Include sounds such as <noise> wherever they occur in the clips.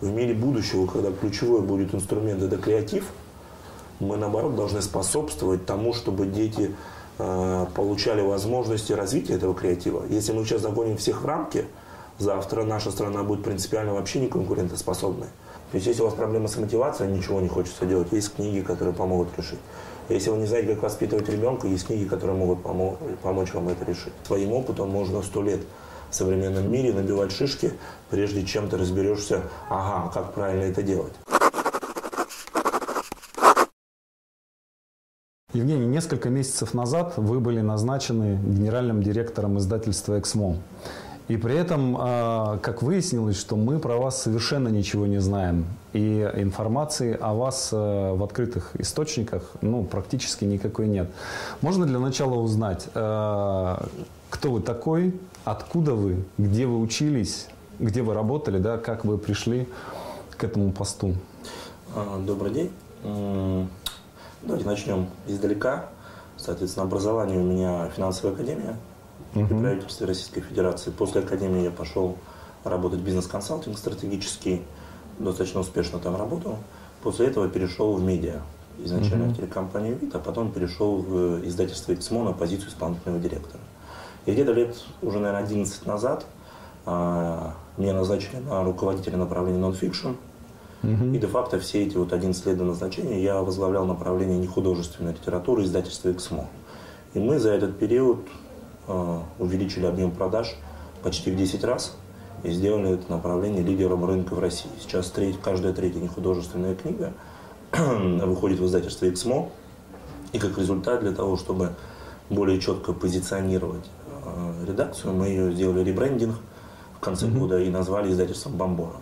В мире будущего, когда ключевой будет инструмент это креатив, мы наоборот должны способствовать тому, чтобы дети э, получали возможности развития этого креатива. Если мы сейчас загоним всех в рамки, завтра наша страна будет принципиально вообще не конкурентоспособной. То есть, если у вас проблема с мотивацией, ничего не хочется делать, есть книги, которые помогут решить. Если вы не знаете, как воспитывать ребенка, есть книги, которые могут помочь вам это решить. Своим опытом можно сто лет в современном мире набивать шишки, прежде чем ты разберешься, ага, как правильно это делать. Евгений, несколько месяцев назад вы были назначены генеральным директором издательства «Эксмо». И при этом, а, как выяснилось, что мы про вас совершенно ничего не знаем. И информации о вас а, в открытых источниках ну, практически никакой нет. Можно для начала узнать, а, кто вы такой, откуда вы, где вы учились, где вы работали, да, как вы пришли к этому посту? Добрый день. Давайте начнем издалека. Соответственно, образование у меня финансовая академия при правительстве Российской Федерации. После академии я пошел работать бизнес-консалтинг стратегический, достаточно успешно там работал. После этого перешел в медиа, изначально uh-huh. в телекомпанию ВИТ, а потом перешел в издательство «Эксмо» на позицию исполнительного директора. И где-то лет уже, наверное, 11 назад а, меня назначили на руководителя направления нон-фикшн. Uh-huh. И де-факто все эти вот 11 лет до назначения я возглавлял направление нехудожественной литературы издательства «Эксмо». И мы за этот период Э, увеличили объем продаж почти в 10 раз и сделали это направление лидером рынка в России. Сейчас треть, каждая третья нехудожественная книга <clears throat> выходит в издательство «Эксмо». И как результат для того, чтобы более четко позиционировать редакцию, мы ее сделали ребрендинг в конце mm-hmm. года и назвали издательством «Бомбора».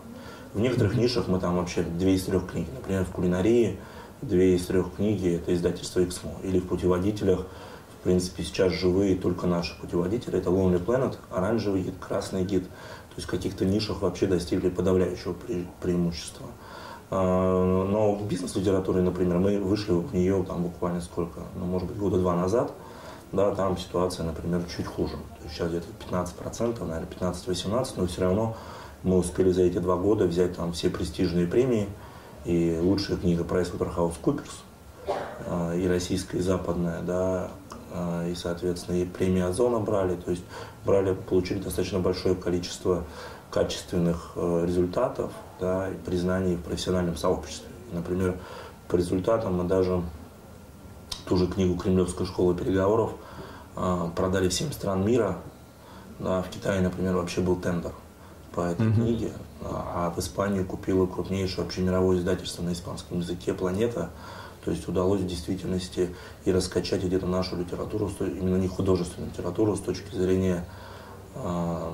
В некоторых mm-hmm. нишах мы там вообще две из трех книг. Например, в кулинарии две из трех книги – это издательство «Эксмо». Или в путеводителях – в принципе, сейчас живые только наши путеводители. Это Lonely Planet, оранжевый гид, красный гид. То есть в каких-то нишах вообще достигли подавляющего пре- преимущества. А, но в бизнес-литературе, например, мы вышли в нее там буквально сколько, ну, может быть, года два назад, да, там ситуация, например, чуть хуже. Сейчас где-то 15%, наверное, 15-18%, но все равно мы успели за эти два года взять там все престижные премии, и лучшая книга PricewaterhouseCoopers, а, и российская, и западная, да, а, и, соответственно, и премии Озона брали, то есть брали, получили достаточно большое количество качественных э, результатов да, и признаний в профессиональном сообществе. Например, по результатам мы даже ту же книгу Кремлевской школы переговоров а, продали в 7 стран мира. Да, в Китае, например, вообще был тендер по этой mm-hmm. книге, а в Испании купила крупнейшее вообще мировое издательство на испанском языке «Планета», то есть удалось в действительности и раскачать где-то нашу литературу, именно не художественную литературу с точки зрения э,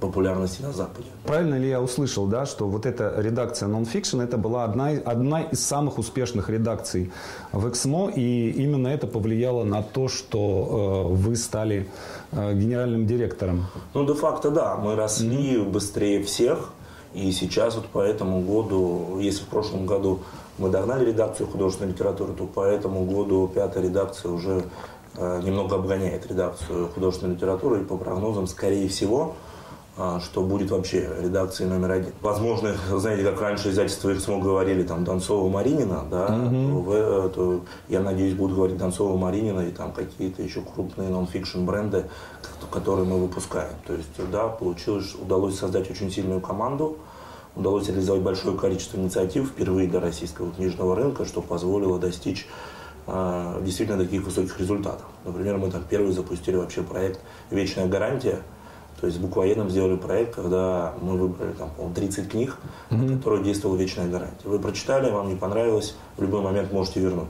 популярности на Западе. Правильно ли я услышал, да, что вот эта редакция Non-Fiction это была одна, одна из самых успешных редакций в Эксмо, и именно это повлияло на то, что э, вы стали э, генеральным директором? Ну, де-факто, да. Мы росли mm-hmm. быстрее всех, и сейчас вот по этому году, если в прошлом году мы догнали редакцию художественной литературы, то по этому году пятая редакция уже э, немного обгоняет редакцию художественной литературы. И по прогнозам, скорее всего, что будет вообще редакцией номер один. Возможно, знаете, как раньше издательство «Эксмо» говорили, там, Донцова, Маринина, да, mm-hmm. то, э, то, я надеюсь, будут говорить Донцова, Маринина и там какие-то еще крупные нон-фикшн бренды, которые мы выпускаем. То есть, да, получилось, удалось создать очень сильную команду, удалось реализовать большое количество инициатив впервые для российского книжного рынка, что позволило достичь э, действительно таких высоких результатов. Например, мы там первые запустили вообще проект «Вечная гарантия», то есть с буквоедом сделали проект, когда мы выбрали там, 30 книг, mm-hmm. на которые действовала вечная гарантия. Вы прочитали, вам не понравилось, в любой момент можете вернуть.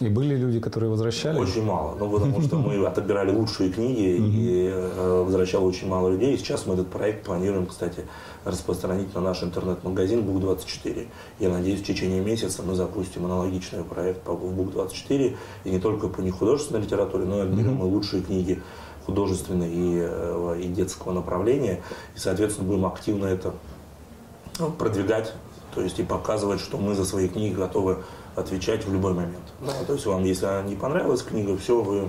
И были люди, которые возвращали? Очень мало. Ну, потому что мы <laughs> отобирали лучшие книги и э, возвращало очень мало людей. И сейчас мы этот проект планируем, кстати, распространить на наш интернет-магазин Book24. Я надеюсь, в течение месяца мы запустим аналогичный проект в Book24. И не только по нехудожественной литературе, но и отберем и лучшие книги художественной и, э, и детского направления. И, соответственно, будем активно это ну, продвигать, то есть и показывать, что мы за свои книги готовы отвечать в любой момент. Да, то есть вам, если не понравилась книга, все, вы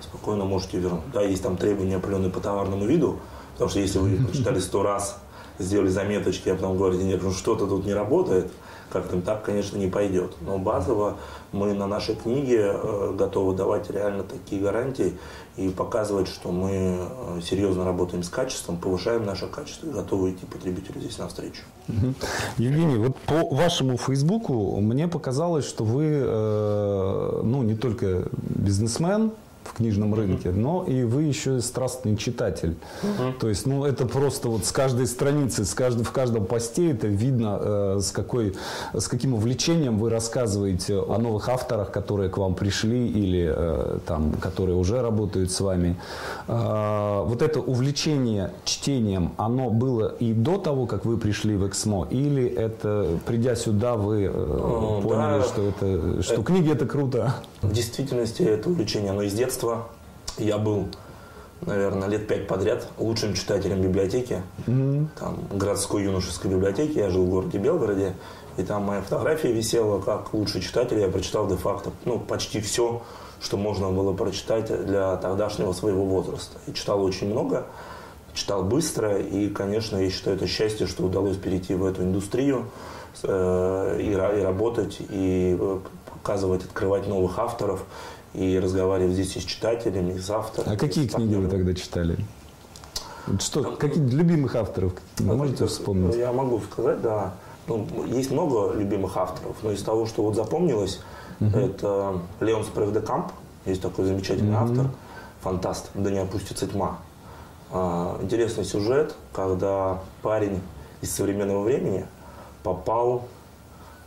спокойно можете вернуть. Да, есть там требования определенные по товарному виду, потому что если вы прочитали сто раз сделали заметочки, а потом говорите, нет, ну что-то тут не работает, как-то так, конечно, не пойдет. Но базово мы на нашей книге э, готовы давать реально такие гарантии и показывать, что мы э, серьезно работаем с качеством, повышаем наше качество и готовы идти потребителю здесь навстречу. Евгений, вот по вашему Фейсбуку мне показалось, что вы э, ну, не только бизнесмен, в книжном рынке, но и вы еще и страстный читатель. uh То есть, ну, это просто вот с каждой страницы, с каждой, в каждом посте это видно, э, с, какой, с каким увлечением вы рассказываете о новых авторах, которые к вам пришли или э, там, которые уже работают с вами. Э, вот это увлечение чтением, оно было и до того, как вы пришли в Эксмо, или это, придя сюда, вы э, поняли, да, что, это, что это, книги это круто? В действительности это увлечение, оно из детства детства я был, наверное, лет пять подряд лучшим читателем библиотеки, mm-hmm. там, городской юношеской библиотеки. Я жил в городе Белгороде, и там моя фотография висела как лучший читатель. Я прочитал де-факто ну, почти все, что можно было прочитать для тогдашнего своего возраста. И читал очень много, читал быстро, и, конечно, я считаю это счастье, что удалось перейти в эту индустрию э, и, и работать, и э, показывать, открывать новых авторов и разговаривать здесь и с читателями, и с авторами. А какие книги вы тогда читали? Что, какие любимых авторов можете вспомнить? Я могу сказать, да. Ну, есть много любимых авторов, но из того, что вот запомнилось, uh это Леон Спревдекамп, есть такой замечательный uh автор, фантаст, да не опустится тьма. А, интересный сюжет, когда парень из современного времени попал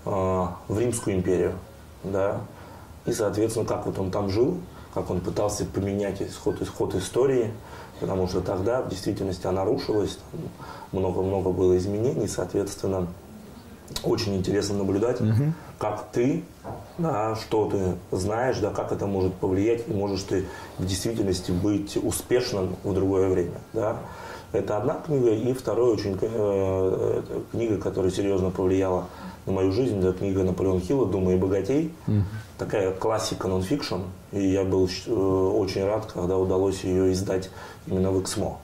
а, в Римскую империю, да, и, соответственно, как вот он там жил, как он пытался поменять исход, исход истории, потому что тогда в действительности она рушилась, много-много было изменений, соответственно, очень интересно наблюдать, угу. как ты, да, что ты знаешь, да, как это может повлиять, и можешь ты в действительности быть успешным в другое время. Да. Это одна книга, и вторая очень э, книга, которая серьезно повлияла на мою жизнь, это книга Наполеона Хилла «Думай и богатей». Угу. Такая классика нонфикшн. И я был э, очень рад, когда удалось ее издать именно в Эксмо.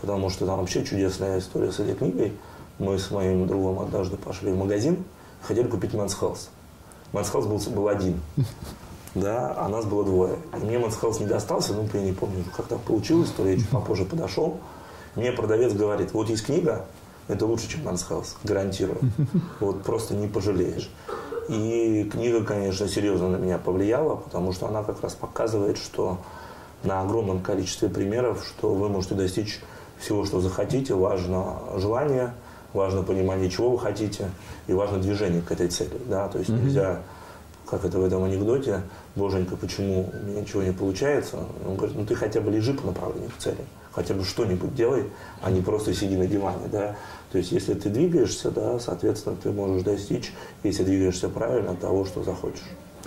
Потому что там вообще чудесная история с этой книгой. Мы с моим другом однажды пошли в магазин, хотели купить Men's Health. Men's Health был, был один. <laughs> Да, а нас было двое. И мне Health не достался, ну, я не помню, как так получилось, то я чуть попозже подошел. Мне продавец говорит, вот есть книга, это лучше, чем Мансхаус, гарантирую. Вот просто не пожалеешь. И книга, конечно, серьезно на меня повлияла, потому что она как раз показывает, что на огромном количестве примеров, что вы можете достичь всего, что захотите. Важно желание, важно понимание, чего вы хотите, и важно движение к этой цели. Да? То есть нельзя, как это в этом анекдоте, боженька, почему у меня ничего не получается? Он говорит, ну ты хотя бы лежи по направлению к цели хотя бы что-нибудь делай, а не просто сиди на диване, да. То есть, если ты двигаешься, да, соответственно, ты можешь достичь, если двигаешься правильно, того, что захочешь.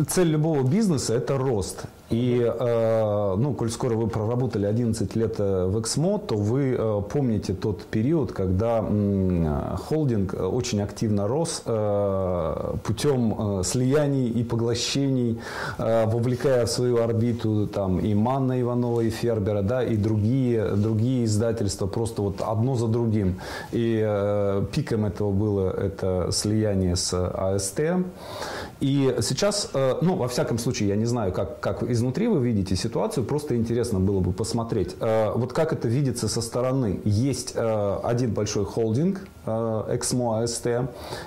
Цель любого бизнеса – это рост. И, э, ну, коль скоро вы проработали 11 лет э, в Эксмо, то вы э, помните тот период, когда холдинг очень активно рос путем слияний и поглощений, вовлекая в свою орбиту там и Манна Иванова, и Фербера, да, и другие, другие издательства, просто вот одно за другим. И пиком этого было это слияние с АСТ. И сейчас, ну, во всяком случае, я не знаю, как, как из изнутри вы видите ситуацию, просто интересно было бы посмотреть. Э, вот как это видится со стороны. Есть э, один большой холдинг, Эксмо АСТ,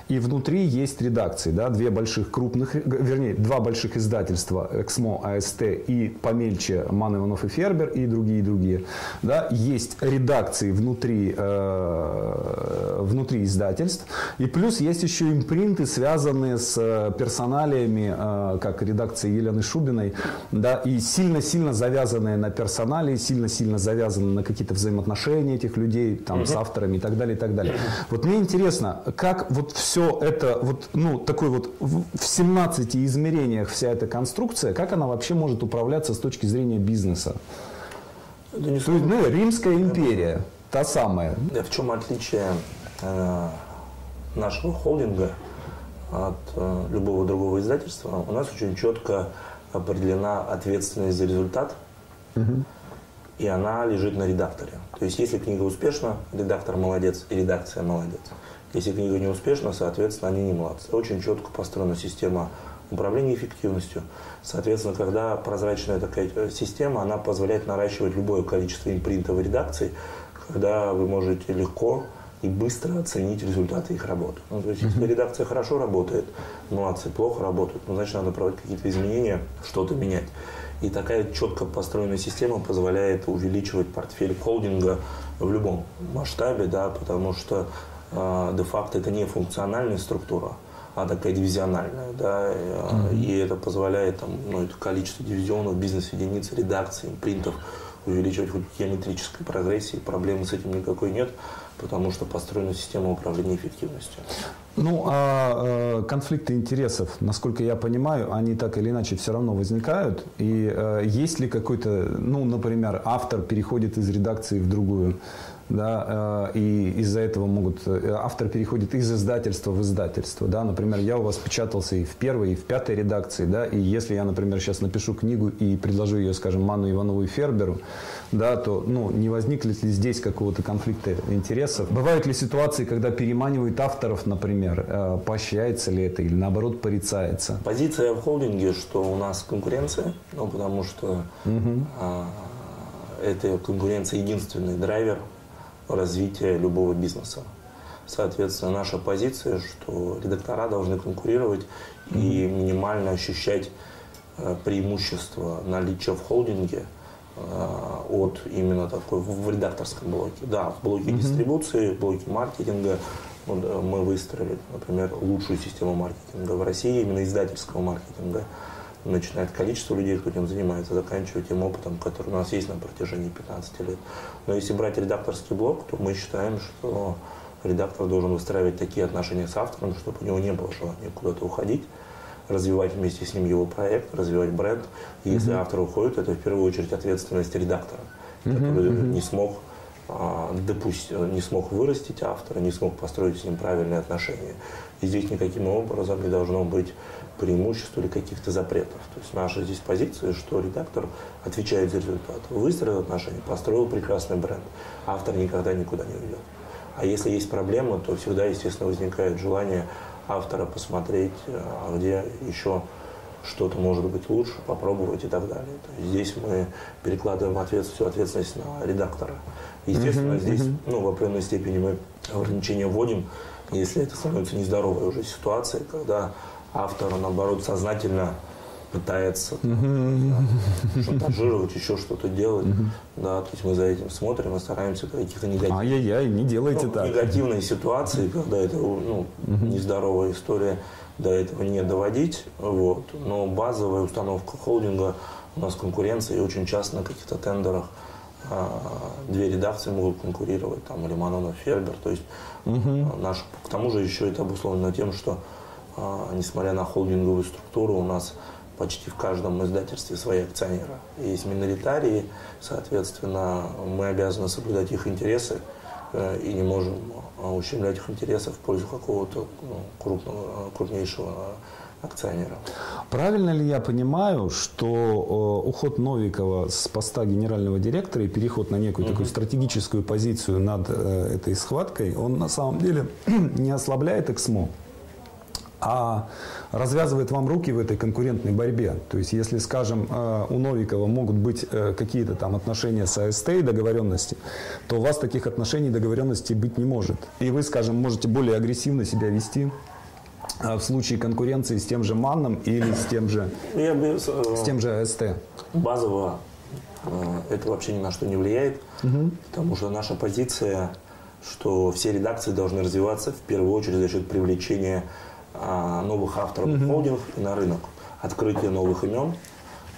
и внутри есть редакции, да, две больших крупных, вернее, два больших издательства Эксмо АСТ и помельче Ман Иванов и Фербер и другие, другие. Да, есть редакции внутри, э, внутри издательств, и плюс есть еще импринты, связанные с персоналиями, э, как редакция Елены Шубиной, да, и сильно-сильно завязанные на персонале, сильно-сильно завязаны на какие-то взаимоотношения этих людей там, угу. с авторами и так далее, и так далее. Вот мне интересно, как вот все это, вот, ну, такой вот в 17 измерениях вся эта конструкция, как она вообще может управляться с точки зрения бизнеса? Да не То есть, ну, Римская империя, та самая. Да, в чем отличие э, нашего холдинга от э, любого другого издательства? У нас очень четко определена ответственность за результат. Угу. и она лежит на редакторе. То есть, если книга успешна, редактор молодец и редакция молодец. Если книга не успешна, соответственно, они не молодцы. Очень четко построена система управления эффективностью. Соответственно, когда прозрачная такая э, система, она позволяет наращивать любое количество импринтов и редакций, когда вы можете легко и быстро оценить результаты их работы. Ну, то есть, если редакция хорошо работает, молодцы, плохо работают, ну, значит, надо проводить какие-то изменения, что-то менять. И такая четко построенная система позволяет увеличивать портфель холдинга в любом масштабе, да, потому что э, де-факто это не функциональная структура, а такая дивизиональная, да, mm-hmm. и это позволяет там, ну, это количество дивизионов, бизнес-единиц, редакций, принтов увеличивать хоть геометрической прогрессии, проблемы с этим никакой нет потому что построена система управления эффективностью. Ну, а э, конфликты интересов, насколько я понимаю, они так или иначе все равно возникают. И э, есть ли какой-то, ну, например, автор переходит из редакции в другую, да, э, и из-за этого могут э, автор переходит из издательства в издательство, да, например, я у вас печатался и в первой, и в пятой редакции, да, и если я, например, сейчас напишу книгу и предложу ее, скажем, Ману Иванову и Ферберу, да, то, ну, не возникнет ли здесь какого-то конфликта интересов? Бывают ли ситуации, когда переманивают авторов, например, э, поощряется ли это или наоборот порицается? Позиция в холдинге, что у нас конкуренция, ну, потому что угу. а, эта конкуренция единственный драйвер развития любого бизнеса. Соответственно, наша позиция, что редактора должны конкурировать и минимально ощущать э, преимущество наличия в холдинге э, от именно такой в редакторском блоке. Да, в блоке mm-hmm. дистрибуции, в блоке маркетинга мы выстроили, например, лучшую систему маркетинга в России, именно издательского маркетинга начиная от количества людей, кто этим занимается, заканчивая тем опытом, который у нас есть на протяжении 15 лет. Но если брать редакторский блок, то мы считаем, что редактор должен выстраивать такие отношения с автором, чтобы у него не было желания куда-то уходить, развивать вместе с ним его проект, развивать бренд. И если mm-hmm. автор уходит, это в первую очередь ответственность редактора, mm-hmm. который mm-hmm. не смог а, допусть, не смог вырастить автора, не смог построить с ним правильные отношения. И здесь никаким образом не должно быть преимуществ или каких-то запретов. То есть наша здесь позиция, что редактор отвечает за результат. Выстроил отношения, построил прекрасный бренд. Автор никогда никуда не уйдет. А если есть проблема, то всегда, естественно, возникает желание автора посмотреть, а где еще что-то может быть лучше, попробовать и так далее. То есть здесь мы перекладываем ответственность, всю ответственность на редактора. Естественно, uh-huh, здесь uh-huh. Ну, в определенной степени мы ограничения вводим, если это становится нездоровой уже ситуацией, когда автор, наоборот, сознательно пытается да, шантажировать, еще что-то делать. Да, то есть мы за этим смотрим и стараемся каких-то негативных... Ай-яй-яй, не делайте ну, так. Негативные ситуации, когда это ну, нездоровая история, до этого не доводить. Вот. Но базовая установка холдинга, у нас конкуренция, и очень часто на каких-то тендерах а, две редакции могут конкурировать, там, или Манонов, Фербер. То есть угу. наш, к тому же еще это обусловлено тем, что несмотря на холдинговую структуру, у нас почти в каждом издательстве свои акционеры. Есть миноритарии, соответственно, мы обязаны соблюдать их интересы э, и не можем а, ущемлять их интересы в пользу какого-то ну, крупного, крупнейшего акционера. Правильно ли я понимаю, что э, уход Новикова с поста генерального директора и переход на некую угу. такую стратегическую позицию над э, этой схваткой, он на самом деле <clears throat> не ослабляет Эксмо? А развязывает вам руки в этой конкурентной борьбе. То есть, если, скажем, э, у Новикова могут быть э, какие-то там отношения с АСТ и договоренности, то у вас таких отношений и договоренностей быть не может. И вы, скажем, можете более агрессивно себя вести э, в случае конкуренции с тем же Манном или с тем же, Я бы, с тем же АСТ. Базово это вообще ни на что не влияет, угу. потому что наша позиция, что все редакции должны развиваться в первую очередь за счет привлечения новых авторов в холдинг и на рынок, открытие новых имен,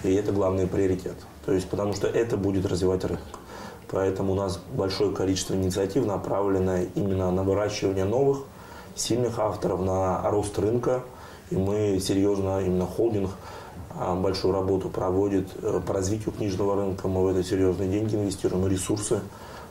и это главный приоритет. То есть, потому что это будет развивать рынок. Поэтому у нас большое количество инициатив направлено именно на выращивание новых, сильных авторов, на рост рынка. И мы серьезно, именно холдинг, а, большую работу проводит э, по развитию книжного рынка. Мы в это серьезные деньги инвестируем, ресурсы.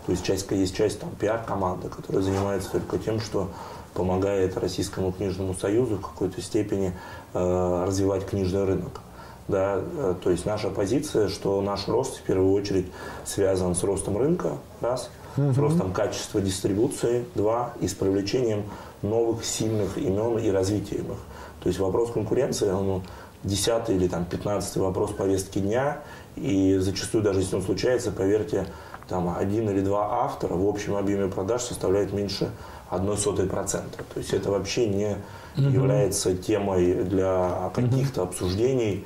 То есть часть, есть часть там, пиар-команды, которая занимается только тем, что помогает Российскому книжному союзу в какой-то степени э, развивать книжный рынок. Да, э, то есть наша позиция, что наш рост в первую очередь связан с ростом рынка, раз, угу. с ростом качества дистрибуции, два, и с привлечением новых сильных имен и развитием их. То есть вопрос конкуренции, он десятый или там пятнадцатый вопрос повестки дня, и зачастую даже если он случается, поверьте, там один или два автора в общем объеме продаж составляют меньше одной сотой процента. То есть это вообще не угу. является темой для каких-то угу. обсуждений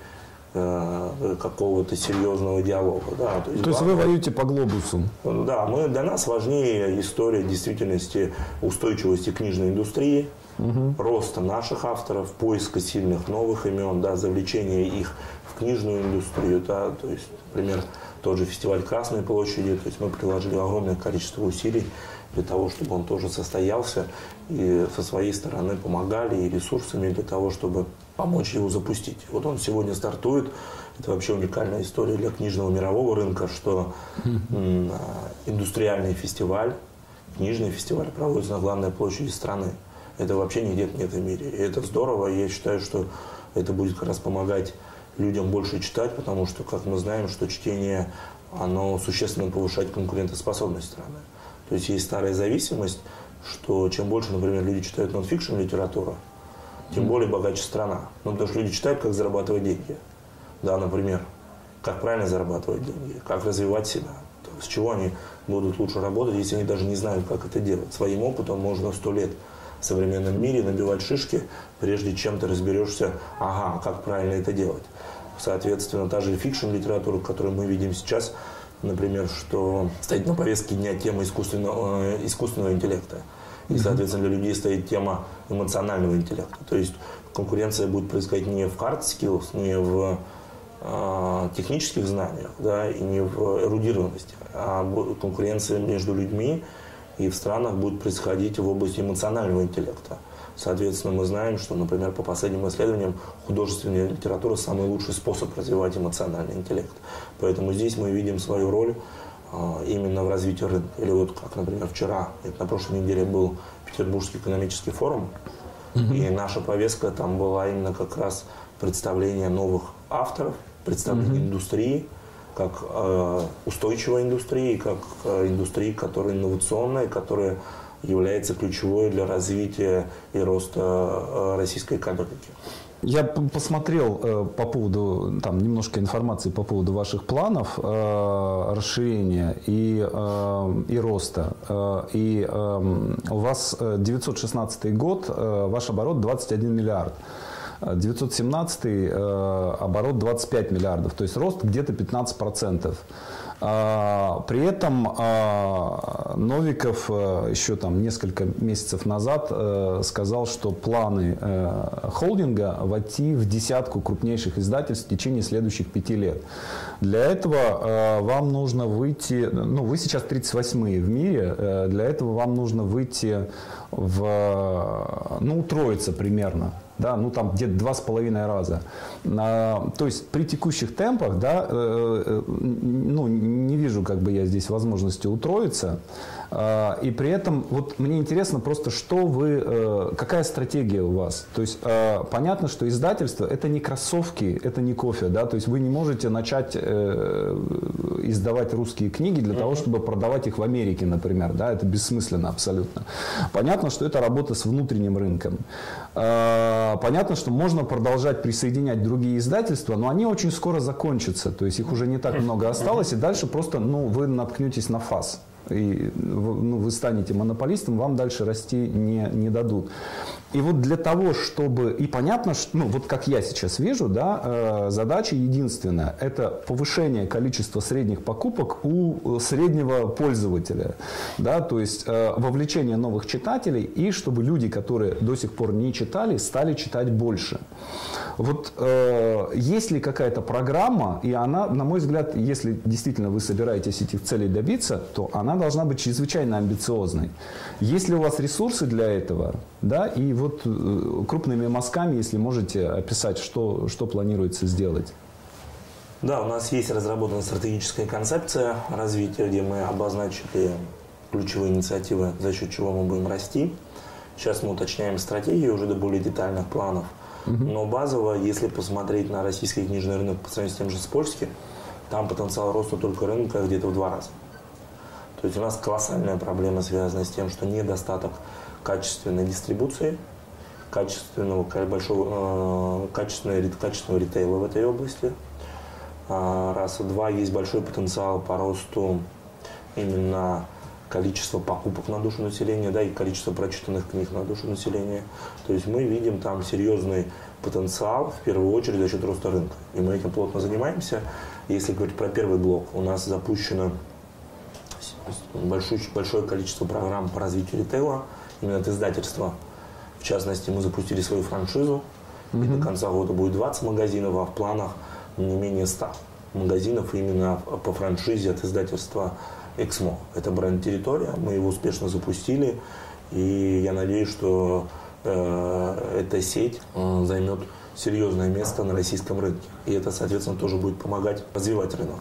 э, какого-то серьезного диалога. Да. То есть, То есть вы воюете по глобусу? Да, мы, для нас важнее история действительности устойчивости книжной индустрии, угу. роста наших авторов, поиска сильных новых имен, да, завлечения их книжную индустрию. Да, то есть, например, тот же фестиваль Красной площади, то есть мы приложили огромное количество усилий для того, чтобы он тоже состоялся, и со своей стороны помогали и ресурсами для того, чтобы помочь его запустить. Вот он сегодня стартует. Это вообще уникальная история для книжного мирового рынка, что индустриальный фестиваль, книжный фестиваль проводится на главной площади страны. Это вообще нигде нет в мире. И это здорово. И я считаю, что это будет как раз помогать людям больше читать, потому что, как мы знаем, что чтение, оно существенно повышает конкурентоспособность страны. То есть есть старая зависимость, что чем больше, например, люди читают нонфикшн литературу, тем более богаче страна. Ну, потому что люди читают, как зарабатывать деньги. Да, например, как правильно зарабатывать деньги, как развивать себя, с чего они будут лучше работать, если они даже не знают, как это делать. Своим опытом можно сто лет в современном мире набивать шишки, прежде чем ты разберешься, ага, как правильно это делать. Соответственно, та же fiction литература, которую мы видим сейчас, например, что стоит на повестке дня тема искусственного, э, искусственного интеллекта. И, соответственно, для людей стоит тема эмоционального интеллекта. То есть конкуренция будет происходить не в hard skills, не в э, технических знаниях, да, и не в эрудированности, а конкуренция между людьми и в странах будет происходить в области эмоционального интеллекта. Соответственно, мы знаем, что, например, по последним исследованиям художественная литература – самый лучший способ развивать эмоциональный интеллект. Поэтому здесь мы видим свою роль а, именно в развитии рынка. Или вот как, например, вчера, это на прошлой неделе был Петербургский экономический форум, угу. и наша повестка там была именно как раз представление новых авторов, представление угу. индустрии, как э, устойчивой индустрии, как э, индустрии, которая инновационная, которая является ключевой для развития и роста э, российской экономики. Я посмотрел по поводу, там немножко информации по поводу ваших планов э, расширения и, э, и роста. Э, и э, у вас 916 год, э, ваш оборот 21 миллиард. 917 э, оборот 25 миллиардов, то есть рост где-то 15 процентов. А, при этом а, Новиков э, еще там несколько месяцев назад э, сказал, что планы холдинга войти в десятку крупнейших издательств в течение следующих пяти лет. Для этого вам нужно выйти, ну вы сейчас 38-е в мире, для этого вам нужно выйти в, ну, утроиться примерно да, ну там где-то два с половиной раза. А, то есть при текущих темпах, да, э, э, ну, не вижу как бы я здесь возможности утроиться. А, и при этом вот мне интересно просто, что вы, э, какая стратегия у вас? То есть а, понятно, что издательство это не кроссовки, это не кофе, да, то есть вы не можете начать э, издавать русские книги для того, чтобы продавать их в Америке, например, да, это бессмысленно абсолютно. Понятно, что это работа с внутренним рынком. Понятно, что можно продолжать присоединять другие издательства, но они очень скоро закончатся, то есть их уже не так много осталось, и дальше просто, ну, вы наткнетесь на фас и ну, вы станете монополистом, вам дальше расти не, не дадут. И вот для того, чтобы... И понятно, что, ну, вот как я сейчас вижу, да, э, задача единственная. Это повышение количества средних покупок у среднего пользователя. Да, то есть э, вовлечение новых читателей и чтобы люди, которые до сих пор не читали, стали читать больше. Вот э, есть ли какая-то программа, и она, на мой взгляд, если действительно вы собираетесь этих целей добиться, то она должна быть чрезвычайно амбициозной. Есть ли у вас ресурсы для этого? Да, и вот э, крупными мазками, если можете описать, что, что планируется сделать. Да, у нас есть разработана стратегическая концепция развития, где мы обозначили ключевые инициативы, за счет чего мы будем расти. Сейчас мы уточняем стратегию уже до более детальных планов. Но базово, если посмотреть на российский книжный рынок по сравнению с тем же с польским, там потенциал роста только рынка где-то в два раза. То есть у нас колоссальная проблема связана с тем, что недостаток качественной дистрибуции, качественного, большого, э, качественного, качественного ритейла в этой области. А, раз. Два, есть большой потенциал по росту именно количества покупок на душу населения, да, и количество прочитанных книг на душу населения. То есть мы видим там серьезный потенциал, в первую очередь, за счет роста рынка. И мы этим плотно занимаемся. Если говорить про первый блок, у нас запущено большое, большое количество программ по развитию ритейла, именно от издательства. В частности, мы запустили свою франшизу, mm-hmm. и до конца года будет 20 магазинов, а в планах не менее 100 магазинов именно по франшизе от издательства Эксмо. Это бренд «Территория», мы его успешно запустили, и я надеюсь, что э, эта сеть э, займет серьезное место на российском рынке. И это, соответственно, тоже будет помогать развивать рынок.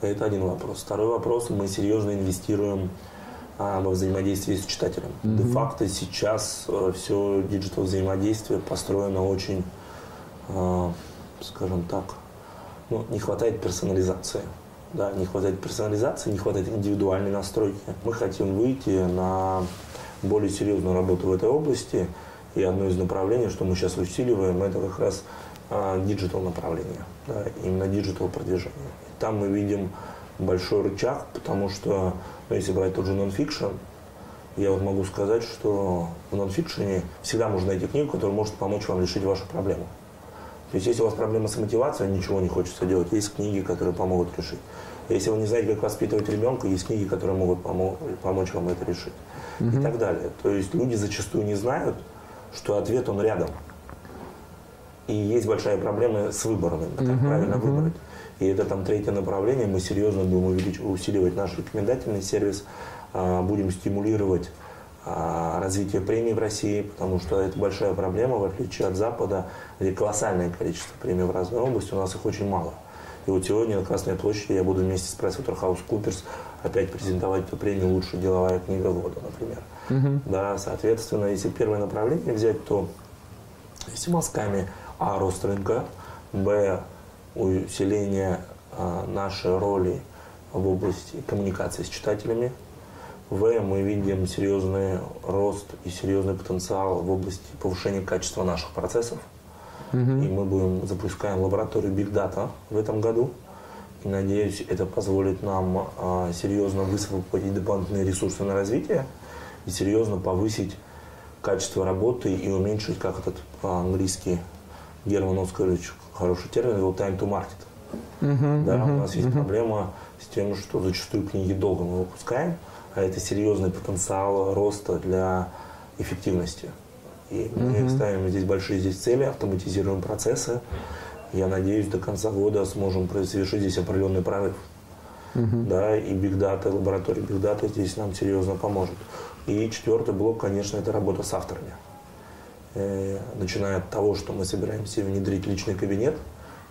Это один вопрос. Второй вопрос. Мы серьезно инвестируем а, во взаимодействие с читателем. Mm-hmm. Де-факто сейчас а, все digital взаимодействие построено очень, а, скажем так, ну, не хватает персонализации. Да, не хватает персонализации, не хватает индивидуальной настройки. Мы хотим выйти на более серьезную работу в этой области. И одно из направлений, что мы сейчас усиливаем, это как раз digital направление, да, именно digital продвижение. Там мы видим большой рычаг, потому что, ну, если брать тот же нонфикшн, я вот могу сказать, что в нонфикшене всегда можно найти книгу, которая может помочь вам решить вашу проблему. То есть, если у вас проблема с мотивацией, ничего не хочется делать, есть книги, которые помогут решить. Если вы не знаете, как воспитывать ребенка, есть книги, которые могут помо- помочь вам это решить. Mm-hmm. И так далее. То есть люди зачастую не знают, что ответ он рядом. И есть большая проблема с выбором, как mm-hmm. правильно mm-hmm. выбрать. И это там третье направление. Мы серьезно будем увелич- усиливать наш рекомендательный сервис, а, будем стимулировать а, развитие премий в России, потому что это большая проблема, в отличие от Запада, где колоссальное количество премий в разной области, у нас их очень мало. И вот сегодня на Красной площади я буду вместе с PricewaterhouseCoopers опять презентовать эту премию «Лучшая деловая книга года», например. Uh-huh. Да, соответственно, если первое направление взять, то если мазками А – рост рынка, Б – усиление а, нашей роли в области коммуникации с читателями, в мы видим серьезный рост и серьезный потенциал в области повышения качества наших процессов. Угу. И мы будем запускаем лабораторию Big Data в этом году. И надеюсь, это позволит нам а, серьезно высвободить дополнительные ресурсы на развитие и серьезно повысить качество работы и уменьшить, как этот по-английски Герман Оскарович хороший термин, его time to market. Uh-huh, да, uh-huh, у нас есть uh-huh. проблема с тем, что зачастую книги долго мы выпускаем, а это серьезный потенциал роста для эффективности. И мы uh-huh. ставим здесь большие здесь цели, автоматизируем процессы. Я надеюсь, до конца года сможем совершить здесь определенный прорыв. Uh-huh. Да, и Big Data, лаборатория Big Data здесь нам серьезно поможет. И четвертый блок, конечно, это работа с авторами. Э, начиная от того, что мы собираемся внедрить личный кабинет.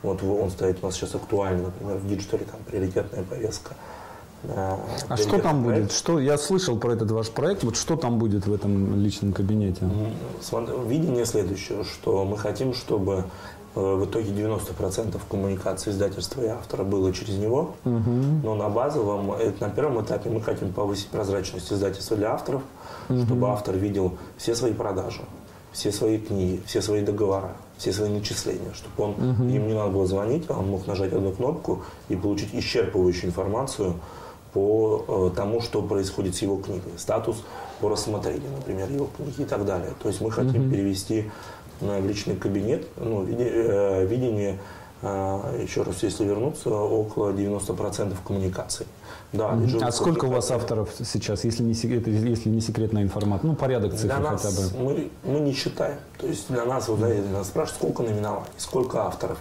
Вот он стоит у нас сейчас актуально, например, в digital е, там приоритетная повестка – а что там проект. будет? Что, я слышал про этот ваш проект. Вот что там будет в этом личном кабинете? Видение следующее, что мы хотим, чтобы э, в итоге 90% коммуникации издательства и автора было через него. Угу. Но на базовом, на первом этапе мы хотим повысить прозрачность издательства для авторов, угу. чтобы автор видел все свои продажи, все свои книги, все свои договора, все свои начисления, чтобы он, угу. им не надо было звонить, а он мог нажать одну кнопку и получить исчерпывающую информацию по э, тому, что происходит с его книгой, статус по рассмотрению, например, его книги и так далее. То есть мы хотим mm-hmm. перевести на личный кабинет, ну, э, видение, э, еще раз, если вернуться, около 90% коммуникаций. Да, mm-hmm. А сколько у вас авторов сейчас, если не, если не секретная информация? Ну, порядок цифр для нас хотя бы. Мы, мы не считаем. То есть для нас, вот, знаете, нас спрашивают, сколько номинований, сколько авторов.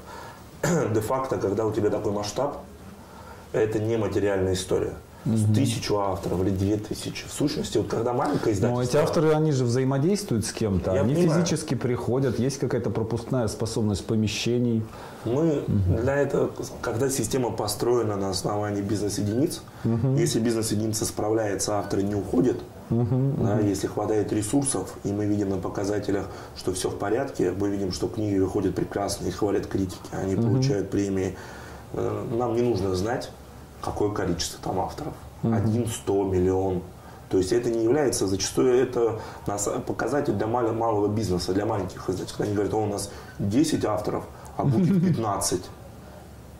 <clears throat> Де-факто, когда у тебя такой масштаб, это не материальная история. угу. тысячу авторов или две тысячи. В сущности, вот когда маленькое издательство... Но эти авторы, они же взаимодействуют с кем-то. Они понимаю. физически приходят, есть какая-то пропускная способность помещений. Мы угу. для этого, когда система построена на основании бизнес-единиц, угу. если бизнес-единица справляется, авторы не уходят, угу, да, угу. если хватает ресурсов, и мы видим на показателях, что все в порядке, мы видим, что книги выходят прекрасно, их хвалят критики, они угу. получают премии. Э, нам не нужно знать, какое количество там авторов. Один, сто, миллион. То есть это не является, зачастую это показатель для малого бизнеса, для маленьких издательств. Они говорят, у нас 10 авторов, а будет 15.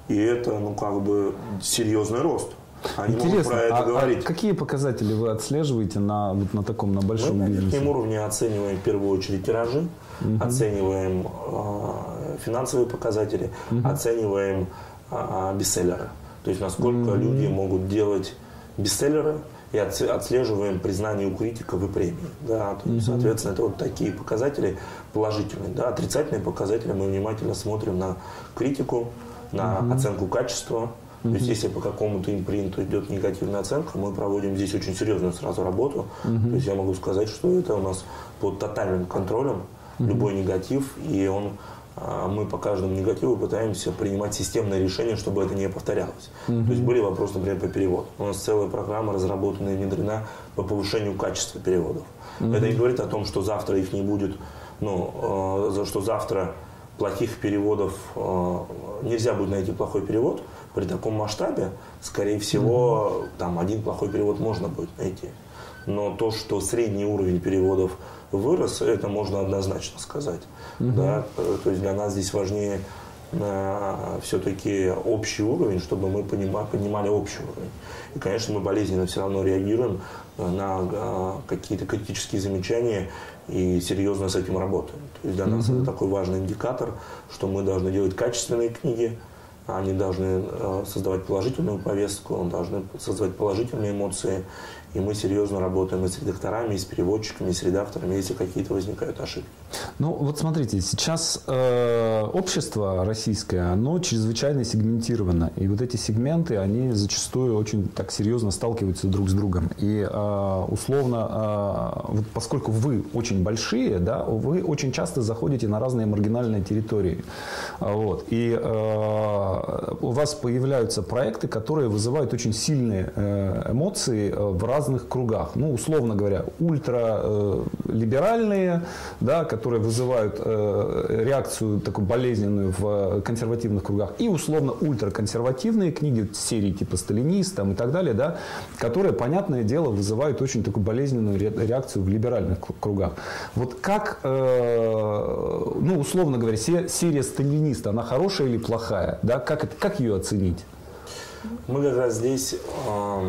И это, ну, как бы, серьезный рост. Они Интересно, могут про это а, говорить. А какие показатели вы отслеживаете на, вот на таком, на большом Мы на бизнесе? верхнем уровне оцениваем в первую очередь тиражи, угу. оцениваем э, финансовые показатели, угу. оцениваем э, бестселлеры. То есть насколько mm-hmm. люди могут делать бестселлеры и отслеживаем признание у критиков и премии. Да, то есть. Соответственно, это вот такие показатели положительные. Да, отрицательные показатели мы внимательно смотрим на критику, на mm-hmm. оценку качества. Mm-hmm. То есть, если по какому-то импринту идет негативная оценка, мы проводим здесь очень серьезную сразу работу. Mm-hmm. То есть я могу сказать, что это у нас под тотальным контролем mm-hmm. любой негатив, и он мы по каждому негативу пытаемся принимать системное решение, чтобы это не повторялось. Угу. То есть были вопросы, например, по переводу. У нас целая программа разработана и внедрена по повышению качества переводов. Угу. Это не говорит о том, что завтра их не будет, ну, э, что завтра плохих переводов э, нельзя будет найти плохой перевод. При таком масштабе, скорее всего, угу. там один плохой перевод можно будет найти. Но то, что средний уровень переводов вырос, это можно однозначно сказать. Угу. Да? То есть для нас здесь важнее э, все-таки общий уровень, чтобы мы понимали, поднимали общий уровень. И, конечно, мы болезненно все равно реагируем на э, какие-то критические замечания и серьезно с этим работаем. То есть для нас это такой важный индикатор, что мы должны делать качественные книги, они должны э, создавать положительную повестку, должны создавать положительные эмоции, и мы серьезно работаем и с редакторами, и с переводчиками, и с редакторами, если какие-то возникают ошибки. Ну, вот смотрите, сейчас э, общество российское, оно чрезвычайно сегментировано. И вот эти сегменты, они зачастую очень так серьезно сталкиваются друг с другом. И э, условно, э, вот поскольку вы очень большие, да, вы очень часто заходите на разные маргинальные территории. Вот. И э, у вас появляются проекты, которые вызывают очень сильные э, эмоции в разных кругах. Ну, условно говоря, ультралиберальные, да, которые вызывают э, реакцию такую болезненную в консервативных кругах, и условно ультраконсервативные книги серии типа «Сталинист» там, и так далее, да, которые, понятное дело, вызывают очень такую болезненную реакцию в либеральных кругах. Вот как, э, ну, условно говоря, серия «Сталинист», она хорошая или плохая? Да? Как, это, как ее оценить? Мы как раз здесь э,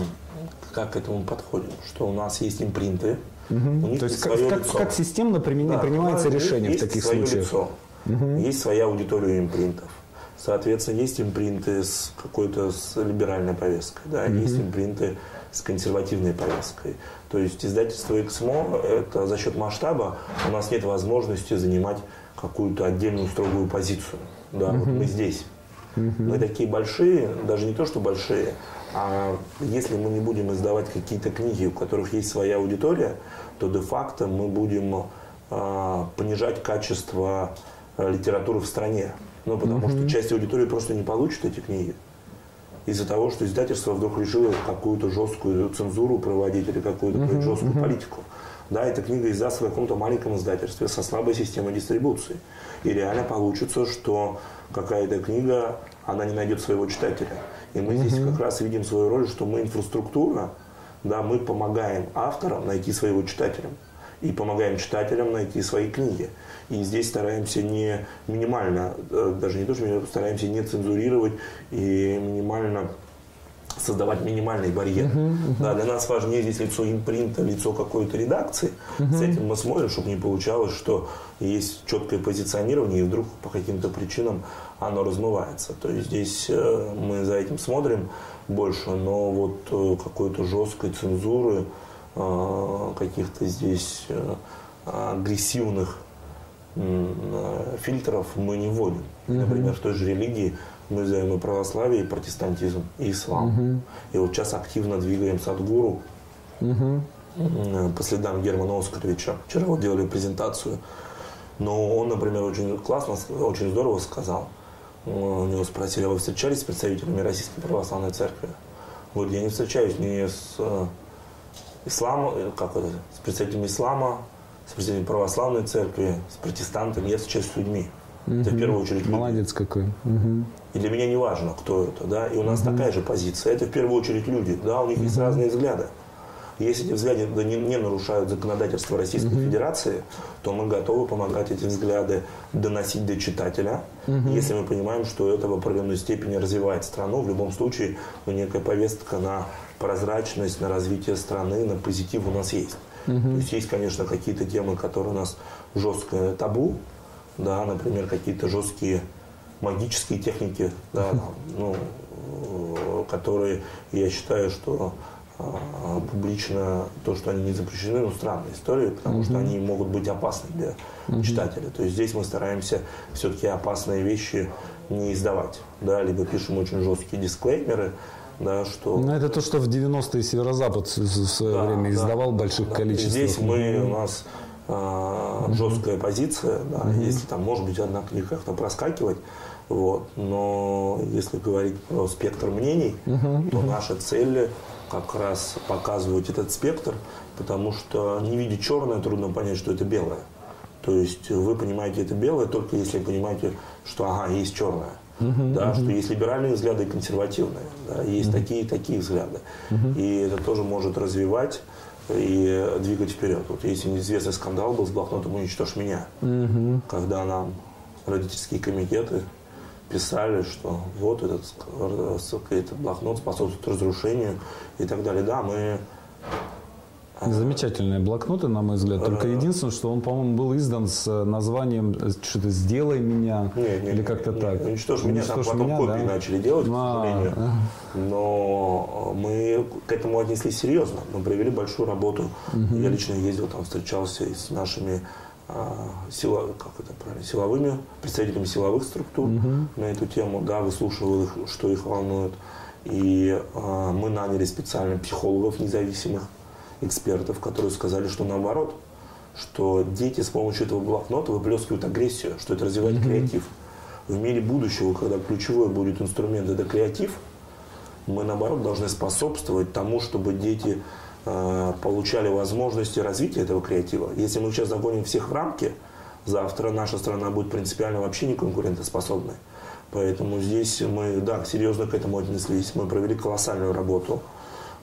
как к этому подходим, что у нас есть импринты, угу. То есть как, как, как системно да, принимается решение в таких свое случаях? Лицо, угу. Есть своя аудитория импринтов. Соответственно, есть импринты с какой-то с либеральной повесткой, да, угу. есть импринты с консервативной повесткой. То есть издательство XMO, это за счет масштаба у нас нет возможности занимать какую-то отдельную строгую позицию. Да, угу. вот мы здесь. Угу. Мы такие большие, даже не то, что большие, а если мы не будем издавать какие-то книги, у которых есть своя аудитория, то де-факто мы будем а, понижать качество а, литературы в стране. Ну, потому mm-hmm. что часть аудитории просто не получит эти книги. Из-за того, что издательство вдруг решило какую-то жесткую цензуру проводить или какую-то mm-hmm. жесткую mm-hmm. политику. Да, эта книга издастся в каком-то маленьком издательстве со слабой системой дистрибуции. И реально получится, что какая-то книга, она не найдет своего читателя. И мы здесь как раз видим свою роль, что мы инфраструктура, да, мы помогаем авторам найти своего читателя и помогаем читателям найти свои книги. И здесь стараемся не минимально, э, даже не то, что стараемся не цензурировать и минимально создавать минимальный барьер. Uh-huh, uh-huh. Да, для нас важнее здесь лицо импринта, лицо какой-то редакции. Uh-huh. С этим мы смотрим, чтобы не получалось, что есть четкое позиционирование, и вдруг по каким-то причинам оно размывается. То есть здесь э, мы за этим смотрим больше, но вот э, какой-то жесткой цензуры, э, каких-то здесь агрессивных фильтров мы не вводим. Угу. Например, в той же религии мы взяем и православие, и протестантизм, и ислам. Угу. И вот сейчас активно двигаем Садгуру угу. по следам Германа Оскаровича. Вчера вот делали презентацию. Но он, например, очень классно, очень здорово сказал. У него спросили, а вы встречались с представителями Российской Православной Церкви? Вот я не встречаюсь ни с э, ислама, э, как это, с представителями ислама, с представителями православной церкви, с протестантами, я встречаюсь с людьми. Угу. Это в первую очередь люди. Молодец какой. Угу. И для меня не важно, кто это, да, и у нас угу. такая же позиция. Это в первую очередь люди, да, у них угу. есть разные взгляды. Если эти взгляды не, не нарушают законодательство Российской угу. Федерации, то мы готовы помогать эти взгляды доносить до читателя, угу. если мы понимаем, что это в определенной степени развивает страну. В любом случае, ну, некая повестка на прозрачность, на развитие страны, на позитив у нас есть. Угу. То есть есть, конечно, какие-то темы, которые у нас жесткое табу, да, например, какие-то жесткие магические техники, да, ну, которые я считаю, что а, публично то, что они не запрещены, ну, странная история, потому mm-hmm. что они могут быть опасны для mm-hmm. читателя. То есть здесь мы стараемся все-таки опасные вещи не издавать, да, либо пишем очень жесткие дисклеймеры, да, что... Ну, это то, что в 90-е Северо-Запад в свое да, время издавал да, больших да. количествах. Здесь мы, у нас а, жесткая позиция, да, mm-hmm. если там, может быть, одна книга как-то проскакивать, вот, но если говорить про спектр мнений, mm-hmm. то наша цель как раз показывать этот спектр, потому что не видя черное, трудно понять, что это белое. То есть вы понимаете это белое только если понимаете, что ага, есть черное. Uh-huh, да, uh-huh. что есть либеральные взгляды и консервативные, да, есть uh-huh. такие и такие взгляды. Uh-huh. И это тоже может развивать и двигать вперед. Вот есть известный скандал был с блокнотом «Уничтожь меня», uh-huh. когда нам родительские комитеты писали, что вот этот, этот блокнот способствует разрушению и так далее. Да, мы Замечательные блокноты, на мой взгляд. Только единственное, что он, по-моему, был издан с названием что-то «Сделай меня» нет, нет, или как-то нет, так. Уничтожь меня, Уничтожь там потом меня, копии да? начали делать, а, к сожалению. Но мы к этому отнеслись серьезно. Мы провели большую работу. Угу. Я лично ездил там, встречался с нашими сила, как это правильно, силовыми, представителями силовых структур угу. на эту тему, да, выслушивал их, что их волнует. И э, мы наняли специально психологов независимых, экспертов, которые сказали, что наоборот, что дети с помощью этого блокнота выплескивают агрессию, что это развивает mm-hmm. креатив. В мире будущего, когда ключевой будет инструмент это креатив, мы наоборот должны способствовать тому, чтобы дети получали возможности развития этого креатива. Если мы сейчас загоним всех в рамки, завтра наша страна будет принципиально вообще не конкурентоспособной. Поэтому здесь мы, да, серьезно к этому отнеслись. Мы провели колоссальную работу.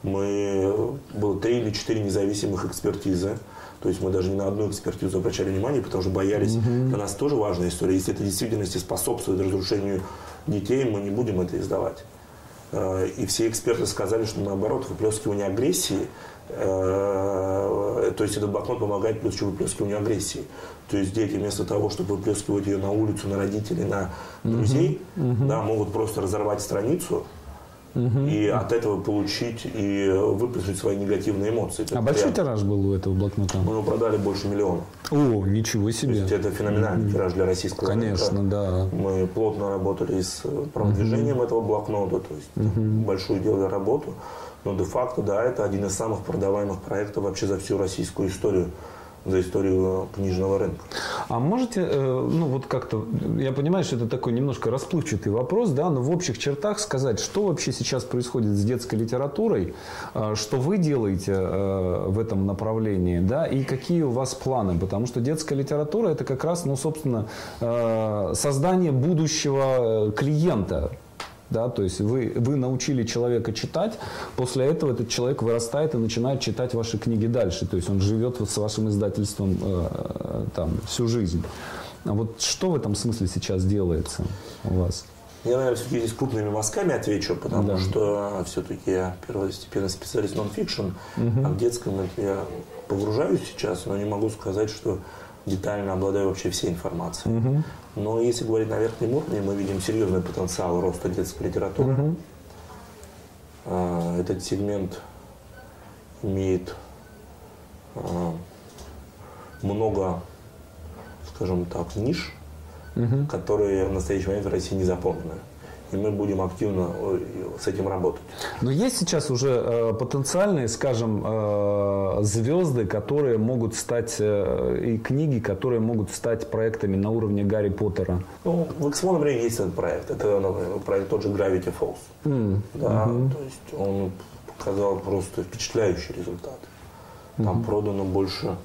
Мы, было три или четыре независимых экспертизы. То есть мы даже не на одну экспертизу обращали внимание, потому что боялись. Mm-hmm. Для нас тоже важная история. Если это действительности способствует разрушению детей, мы не будем это издавать. Э, и все эксперты сказали, что наоборот, выплескивание агрессии, э, то есть этот блокнот помогает плюс еще выплескиванию агрессии. То есть дети вместо того, чтобы выплескивать ее на улицу, на родителей, на друзей, uh-huh. да, могут просто разорвать страницу, Угу. И от этого получить и выплеснуть свои негативные эмоции. А большой прям... тираж был у этого блокнота? Мы его продали больше миллиона. О, ничего себе. То есть это феноменальный тираж для российского Конечно, рынка. да. Мы плотно работали с продвижением угу. этого блокнота, то есть угу. большую делали работу. Но де-факто, да, это один из самых продаваемых проектов вообще за всю российскую историю за историю книжного рынка. А можете, э, ну вот как-то, я понимаю, что это такой немножко расплывчатый вопрос, да, но в общих чертах сказать, что вообще сейчас происходит с детской литературой, э, что вы делаете э, в этом направлении, да, и какие у вас планы, потому что детская литература это как раз, ну, собственно, создание будущего клиента, да, то есть вы, вы научили человека читать, после этого этот человек вырастает и начинает читать ваши книги дальше, то есть он живет вот с вашим издательством э, там всю жизнь. А вот что в этом смысле сейчас делается у вас? Я, наверное, все-таки здесь крупными мазками отвечу, потому да. что все-таки я первостепенный специалист нон-фикшн, угу. а в детском я погружаюсь сейчас, но не могу сказать, что детально обладаю вообще всей информацией. Угу. Но если говорить на верхнем уровне, мы видим серьезный потенциал роста детской литературы. Угу. Этот сегмент имеет а, много, скажем так, ниш, угу. которые в настоящий момент в России не заполнены и мы будем активно э, с этим работать. Но есть сейчас уже э, потенциальные, скажем, э, звезды, которые могут стать, и книги, которые могут стать проектами на уровне Гарри Поттера? Ну, в например, есть этот проект. Это например, проект тот же Gravity Falls. Mm. Да, mm-hmm. То есть он показал просто впечатляющий результат. Там mm-hmm. продано больше,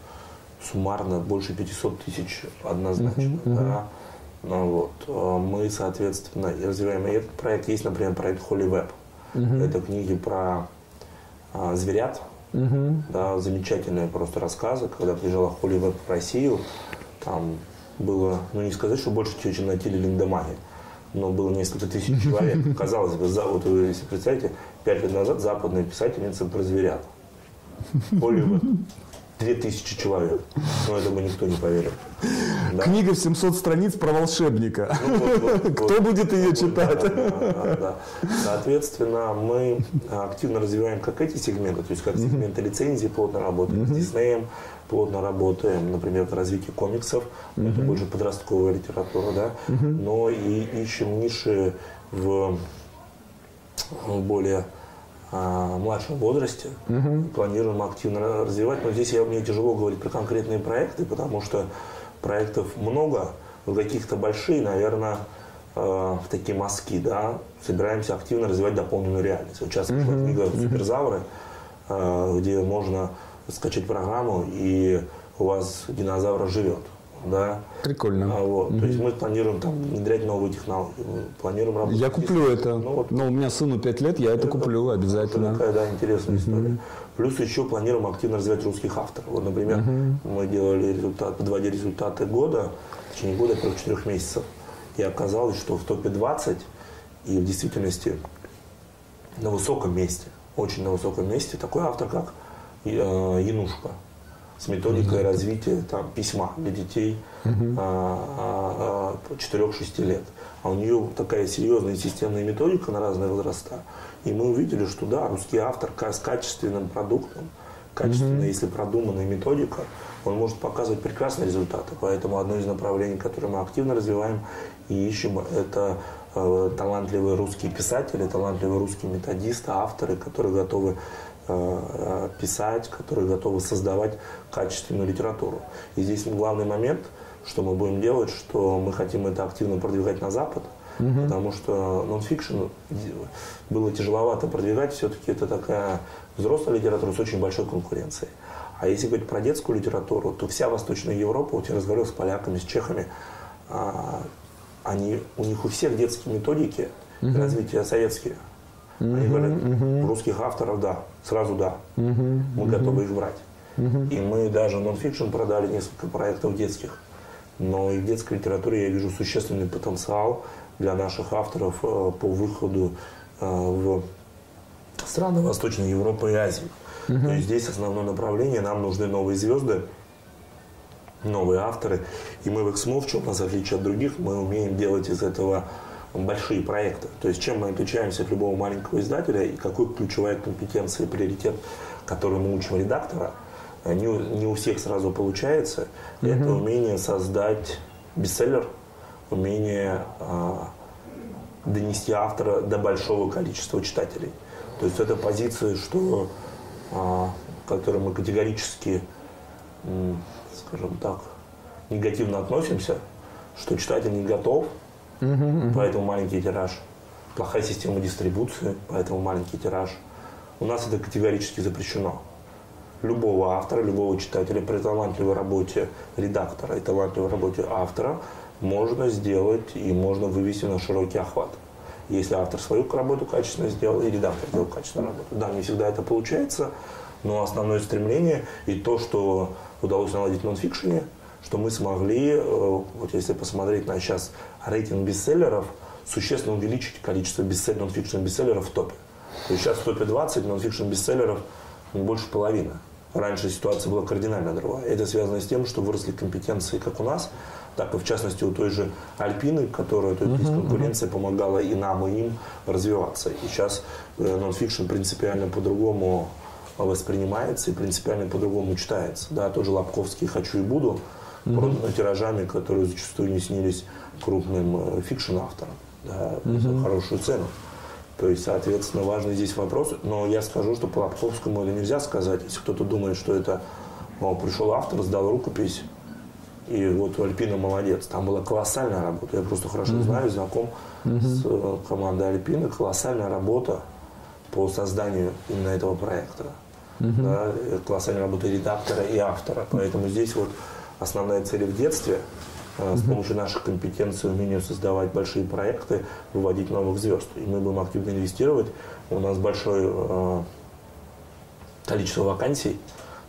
суммарно, больше 500 тысяч однозначно. Mm-hmm. Да. Ну, вот. А мы, соответственно, развиваем и этот проект. Есть, например, проект Holy Web. Угу. Это книги про а, зверят. Угу. Да, замечательные просто рассказы. Когда приезжала Holy Web в Россию, там было, ну не сказать, что больше, чем на теле Линдемаге, но было несколько тысяч <laughs> человек. Казалось бы, за, вот вы если представите, пять лет назад западная писательница про зверят. Holy Web. 2000 человек. Но это бы никто не поверил. Да. Книга в 700 страниц про волшебника. Ну, вот, вот, Кто вот, будет ее вот, читать? Да, да, да. Соответственно, мы активно развиваем как эти сегменты, то есть как сегменты лицензии плотно работаем, с Диснеем плотно работаем, например, в развитии комиксов, это больше подростковая литература, да, но и ищем ниши в более а, младшем возрасте. Угу. Планируем активно развивать. Но здесь я, мне тяжело говорить про конкретные проекты, потому что проектов много, но каких-то большие, наверное, э, в такие мазки, да, собираемся активно развивать дополненную реальность. Вот сейчас вышла книга «Суперзавры», э, где можно скачать программу, и у вас динозавр живет да. Прикольно. А, вот. Угу. То есть мы планируем там внедрять новые технологии, планируем работать. Я куплю это. Ну, вот. Но у меня сыну 5 лет, я это, это куплю обязательно. Это такая, да, интересная угу. история. Плюс еще планируем активно развивать русских авторов. Вот, например, угу. мы делали результат, подводили результаты года, в течение года, трех-четырех месяцев. И оказалось, что в топе 20 и в действительности на высоком месте, очень на высоком месте, такой автор, как э, Янушка с методикой развития там, письма для детей mm-hmm. а, а, 4-6 лет. А у нее такая серьезная системная методика на разные возраста. И мы увидели, что да, русский автор с качественным продуктом, качественная, mm-hmm. если продуманная методика, он может показывать прекрасные результаты. Поэтому одно из направлений, которое мы активно развиваем и ищем, это э, талантливые русские писатели, талантливые русские методисты, авторы, которые готовы писать, которые готовы создавать качественную литературу. И здесь главный момент, что мы будем делать, что мы хотим это активно продвигать на Запад, угу. потому что нонфикшн было тяжеловато продвигать, все-таки это такая взрослая литература с очень большой конкуренцией. А если говорить про детскую литературу, то вся Восточная Европа, вот я разговаривал с поляками, с чехами, а, они, у них у всех детские методики угу. развития советские. Они говорят, русских авторов, да, сразу да, мы готовы их брать. И мы даже нонфикшн продали несколько проектов детских. Но и в детской литературе я вижу существенный потенциал для наших авторов э, по выходу э, в страны Восточной Европы и Азии. Угу. То есть здесь основное направление, нам нужны новые звезды, новые авторы. И мы в Эксмо, в чем нас отличие от других, мы умеем делать из этого большие проекты. То есть чем мы отличаемся от любого маленького издателя и какой ключевая компетенция и приоритет, который мы учим редактора, э, не, не у всех сразу получается. Mm-hmm. Это умение создать бестселлер, умение а, донести автора до большого количества читателей. То есть это позиция, что, а, к которой мы категорически, скажем так, негативно относимся, что читатель не готов Угу, угу. Поэтому маленький тираж. Плохая система дистрибуции, поэтому маленький тираж. У нас это категорически запрещено. Любого автора, любого читателя при талантливой работе редактора и талантливой работе автора можно сделать и можно вывести на широкий охват. Если автор свою работу качественно сделал и редактор сделал качественную работу. Да, не всегда это получается, но основное стремление и то, что удалось наладить в нонфикшене, что мы смогли, э, вот если посмотреть на сейчас рейтинг бестселлеров, существенно увеличить количество бестселлеров, нонфикшн бестселлеров в топе. То есть сейчас в топе 20 нонфикшн бестселлеров больше половины. Раньше ситуация была кардинально другая. Это связано с тем, что выросли компетенции как у нас, так и в частности у той же Альпины, которая то есть uh-huh, конкуренция uh-huh. помогала и нам, и им развиваться. И сейчас э, нонфикшн принципиально по-другому воспринимается и принципиально по-другому читается. Да, тоже Лобковский «Хочу и буду», угу. тиражами, которые зачастую не снились крупным фикшн-авторам да, угу. за хорошую цену. То есть, соответственно, важный здесь вопрос. Но я скажу, что по Лобковскому это нельзя сказать. Если кто-то думает, что это о, пришел автор, сдал рукопись, и вот Альпина молодец. Там была колоссальная работа. Я просто хорошо mm-hmm. знаю, знаком mm-hmm. с э, командой Альпины. Колоссальная работа по созданию именно этого проекта. Mm-hmm. Да, колоссальная работа редактора и автора. Поэтому здесь вот основная цель в детстве – с помощью наших компетенций, умения создавать большие проекты, выводить новых звезд. И мы будем активно инвестировать. У нас большое э, количество вакансий.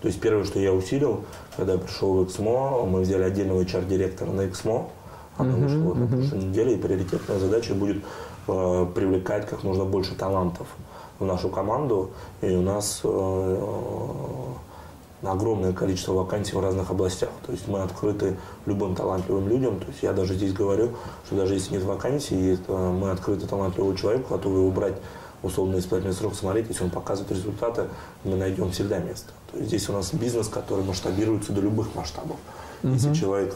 То есть первое, что я усилил, когда я пришел в Эксмо, мы взяли отдельного HR-директора на Эксмо. Она uh-huh, вышла uh-huh. на прошлой неделе, и приоритетная задача будет э, привлекать как можно больше талантов в нашу команду. И у нас э, огромное количество вакансий в разных областях. То есть мы открыты любым талантливым людям. То есть я даже здесь говорю, что даже если нет вакансии, э, мы открыты талантливому человеку, готовы его брать условно испытательный срок, смотреть, если он показывает результаты, мы найдем всегда место. То есть здесь у нас бизнес, который масштабируется до любых масштабов. Угу. Если человек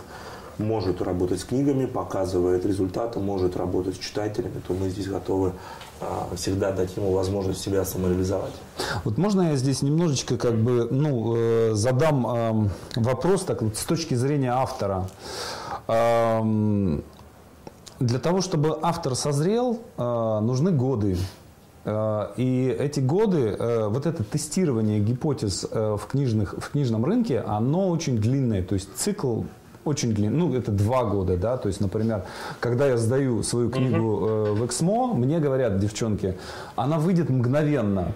может работать с книгами, показывает результаты, может работать с читателями, то мы здесь готовы всегда дать ему возможность себя самореализовать. Вот можно я здесь немножечко как бы ну, э, задам вопрос так вот с точки зрения автора. Для того, чтобы автор созрел, э, нужны годы. Э, и эти годы, вот это тестирование гипотез в, книжных, в книжном рынке, оно очень длинное. То есть цикл очень длинный, ну, это два года, да, то есть, например, когда я сдаю свою книгу э, в Эксмо, мне говорят девчонки, она выйдет мгновенно.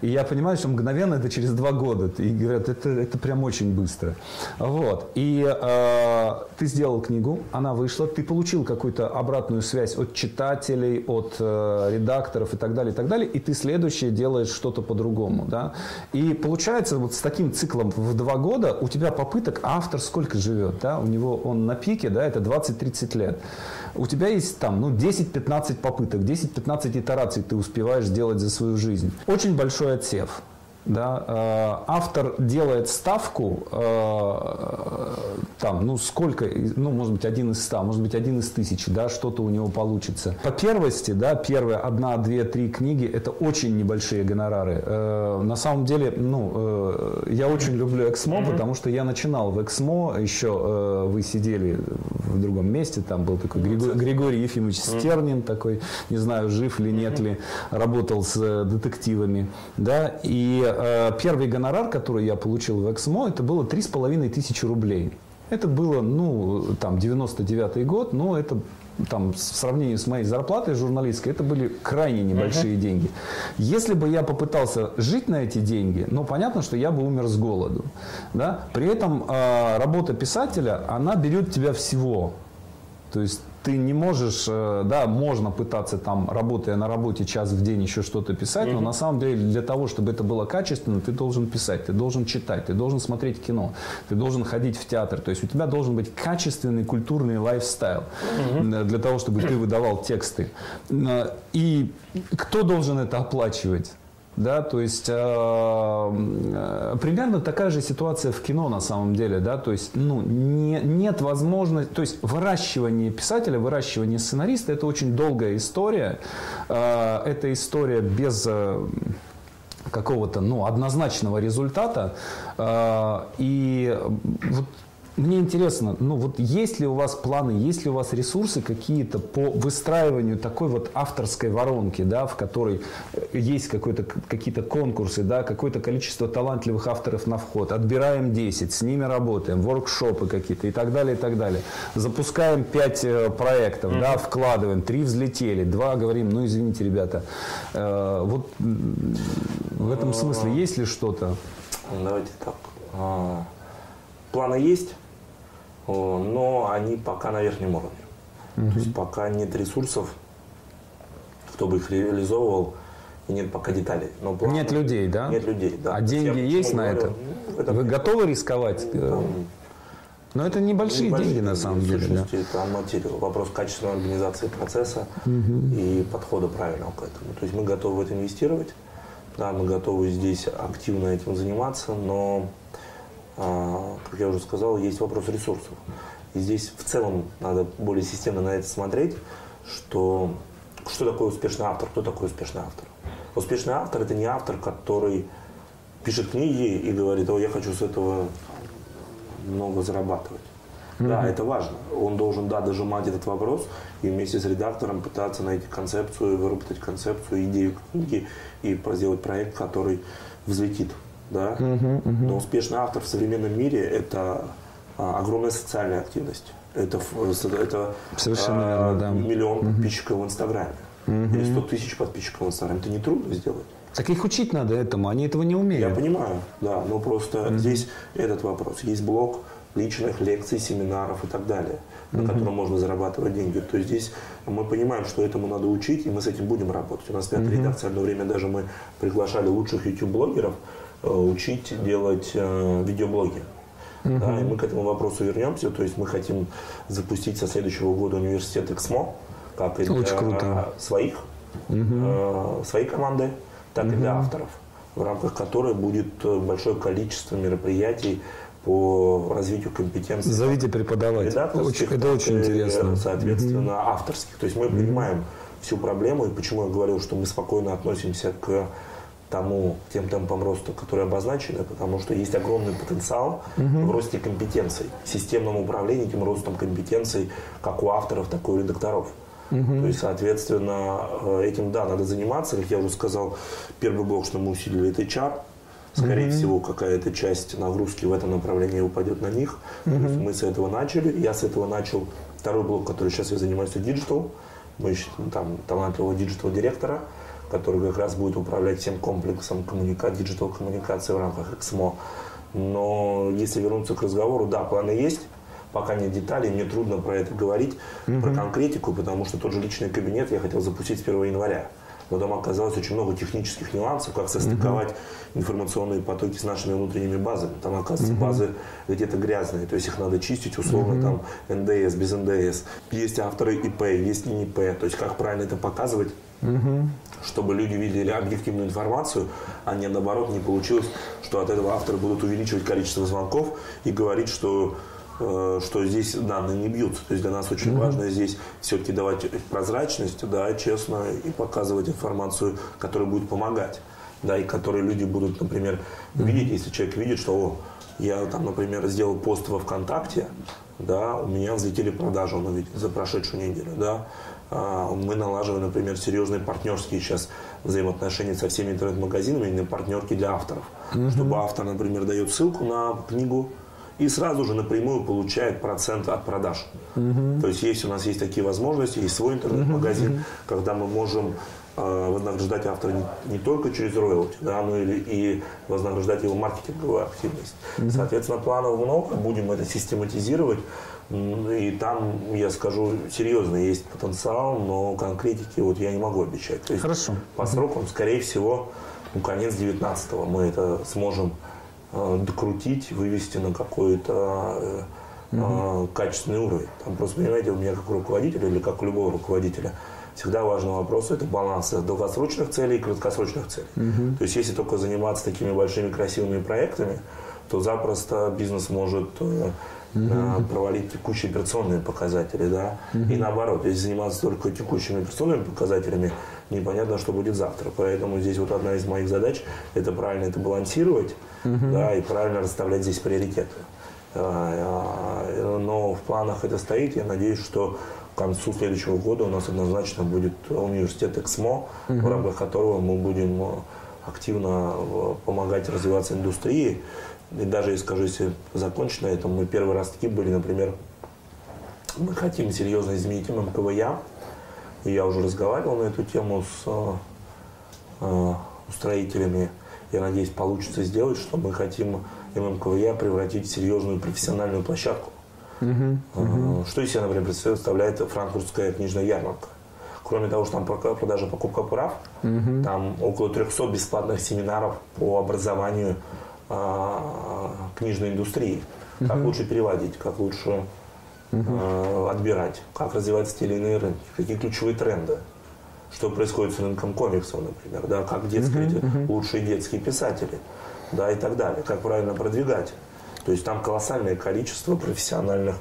И я понимаю, что мгновенно это через два года. И говорят, это, это прям очень быстро. Вот. И э, ты сделал книгу, она вышла, ты получил какую-то обратную связь от читателей, от э, редакторов и так далее, и так далее, и ты следующее делаешь что-то по-другому. Да? И получается, вот с таким циклом в два года у тебя попыток, а автор сколько живет? Да? У него он на пике, да, это 20-30 лет у тебя есть там ну, 10-15 попыток, 10-15 итераций ты успеваешь сделать за свою жизнь. Очень большой отсев. Да, э, автор делает ставку, э, там, ну сколько, ну может быть один из ста, может быть один из тысячи, да, что-то у него получится. По первости, да, первые одна, две, три книги, это очень небольшие гонорары. Э, на самом деле, ну, я очень люблю Эксмо, mm-hmm. потому что я начинал в Эксмо, еще вы сидели в другом месте, там был такой Григорий, Григорий Ефимович Стернин, такой, не знаю, жив ли, нет ли, работал с детективами, да, и первый гонорар, который я получил в Эксмо, это было три с половиной тысячи рублей. Это было, ну, там, 99-й год, но это там, в сравнении с моей зарплатой журналистской, это были крайне небольшие uh-huh. деньги. Если бы я попытался жить на эти деньги, ну, понятно, что я бы умер с голоду. Да? При этом э, работа писателя, она берет тебя всего. То есть ты не можешь, э, да, можно пытаться там, работая на работе час в день еще что-то писать, но на самом деле для того, чтобы это было качественно, ты должен писать, ты должен читать, ты должен смотреть кино, ты должен ходить в театр. То есть у тебя должен быть качественный культурный лайфстайл для того, чтобы ты выдавал тексты. Э, и кто должен это оплачивать? Да, то есть э, э, примерно такая же ситуация в кино на самом деле, да, то есть, ну, не, нет возможности, то есть выращивание писателя, выращивание сценариста – это очень долгая история, э, это история без э, какого-то, ну, однозначного результата, э, и вот мне интересно, ну вот есть ли у вас планы, есть ли у вас ресурсы какие-то по выстраиванию такой вот авторской воронки, да, в которой э, есть какие-то конкурсы, да, какое-то количество талантливых авторов на вход, отбираем 10, с ними работаем, воркшопы какие-то и так далее, и так далее. Запускаем 5 э, проектов, mm-hmm. да, вкладываем, 3 взлетели, 2 говорим, ну извините, ребята, э, вот в этом смысле есть ли что-то? Давайте так. А, планы есть, но они пока на верхнем уровне. Угу. То есть пока нет ресурсов, кто бы их реализовывал, и нет пока деталей. Но планы, нет людей, да? Нет людей, да. А деньги есть на говорю, это? Ну, это? Вы готовы рисковать? Ну, там, но это небольшие, небольшие деньги на самом деле. Сущности, да? это материал. Вопрос качественной организации процесса угу. и подхода правильного к этому. То есть мы готовы в это инвестировать, да, мы готовы здесь активно этим заниматься, но как я уже сказал, есть вопрос ресурсов. И здесь в целом надо более системно на это смотреть, что, что такое успешный автор, кто такой успешный автор. Успешный автор – это не автор, который пишет книги и говорит, о, я хочу с этого много зарабатывать. Mm-hmm. Да, это важно. Он должен, да, дожимать этот вопрос и вместе с редактором пытаться найти концепцию, выработать концепцию, идею книги и сделать проект, который взлетит. Да? Mm-hmm, mm-hmm. Но успешный автор в современном мире – это а, огромная социальная активность. Это, это Совершенно а, верно, да. миллион mm-hmm. подписчиков в Инстаграме. Mm-hmm. Или 100 тысяч подписчиков в Инстаграме. Это нетрудно сделать. Так их учить надо этому, они этого не умеют. Я понимаю, да, но просто mm-hmm. здесь этот вопрос. Есть блок личных лекций, семинаров и так далее, на mm-hmm. котором можно зарабатывать деньги. То есть здесь мы понимаем, что этому надо учить, и мы с этим будем работать. У нас пятая mm-hmm. редакция одно время даже мы приглашали лучших YouTube-блогеров учить делать э, видеоблоги. Mm-hmm. Да, и мы к этому вопросу вернемся. То есть мы хотим запустить со следующего года университет Эксмо, как и для Очень круто. своих, э, своей команды, так mm-hmm. и для авторов, в рамках которой будет э, большое количество мероприятий по развитию компетенций. Зовите преподавать. Очень, это очень интересно. Соответственно, mm-hmm. авторских. То есть мы mm-hmm. понимаем всю проблему, и почему я говорил, что мы спокойно относимся к тому, тем темпам роста, которые обозначены, потому что есть огромный потенциал угу. в росте компетенций, системном управлении этим ростом компетенций, как у авторов, так и у редакторов. Угу. То есть, соответственно, э, этим, да, надо заниматься. Как я уже сказал, первый блок, что мы усилили, это HR. Скорее угу. всего, какая-то часть нагрузки в этом направлении упадет на них. Угу. То есть мы с этого начали. Я с этого начал. Второй блок, который сейчас я занимаюсь, это digital. Мы ищем там талантливого digital-директора который как раз будет управлять всем комплексом коммуника... digital коммуникации в рамках Эксмо. Но если вернуться к разговору, да, планы есть, пока нет деталей, мне трудно про это говорить, mm про конкретику, потому что тот же личный кабинет я хотел запустить с 1 января. Но там оказалось очень много технических нюансов, как состыковать mm информационные потоки с нашими внутренними базами. Там, оказывается, mm базы где-то грязные, то есть их надо чистить условно, mm там НДС, без НДС. Есть авторы ИП, есть не ИП, то есть как правильно это показывать, Угу. Чтобы люди видели объективную информацию, а не наоборот не получилось, что от этого авторы будут увеличивать количество звонков и говорить, что э, что здесь данные не бьются. То есть для нас очень mm важно здесь все-таки давать прозрачность, да, честно, и показывать информацию, которая будет помогать. Да, и которые люди будут, например, видеть, если человек видит, что о, я там, например, сделал пост во ВКонтакте, да, у меня взлетели продажи, он увидел за прошедшую неделю, да, мы налаживаем, например, серьезные партнерские сейчас взаимоотношения со всеми интернет-магазинами, именно партнерки для авторов. Угу. Чтобы автор, например, дает ссылку на книгу и сразу же напрямую получает процент от продаж. Угу. То есть есть у нас есть такие возможности, есть свой интернет-магазин, угу. когда мы можем э, вознаграждать автора не, не только через роялти, да, но и, и вознаграждать его маркетинговую активность. Угу. Соответственно, планов много, будем это систематизировать. И там, я скажу, серьезно есть потенциал, но конкретики вот я не могу обещать. То есть Хорошо. По срокам, скорее всего, ну, конец 19-го мы это сможем э, докрутить, вывести на какой-то э, э, качественный уровень. Там просто, понимаете, у меня как руководителя или как у любого руководителя всегда важный вопрос – это баланс долгосрочных целей и краткосрочных целей. Угу. То есть если только заниматься такими большими красивыми проектами, то запросто бизнес может э, угу. провалить текущие операционные показатели, да, угу. и наоборот, если заниматься только текущими операционными показателями, непонятно, что будет завтра. Поэтому здесь вот одна из моих задач – это правильно это балансировать, угу. да, и правильно расставлять здесь приоритеты. А, а, но в планах это стоит. Я надеюсь, что к концу следующего года у нас однозначно будет университет ЭКСМО, угу. в рамках которого мы будем активно э, помогать развиваться индустрии. И даже, скажу, если закончить на этом, мы первый раз такие были, например, мы хотим серьезно изменить МКВЯ. И я уже разговаривал на эту тему с э, э, устроителями. Я надеюсь, получится сделать, что мы хотим ММКВЯ превратить в серьезную профессиональную площадку. Uh-huh, uh-huh. Что из себя, например, представляет франкфуртская книжная ярмарка? Кроме того, что там продажа покупка прав, uh-huh. там около 300 бесплатных семинаров по образованию книжной индустрии. Как uh-huh. лучше переводить, как лучше uh-huh. отбирать, как развиваться те или иные рынки, какие ключевые тренды. Что происходит с рынком комиксов, например, да, как детские, uh-huh. лучшие детские писатели, да, и так далее, как правильно продвигать То есть там колоссальное количество профессиональных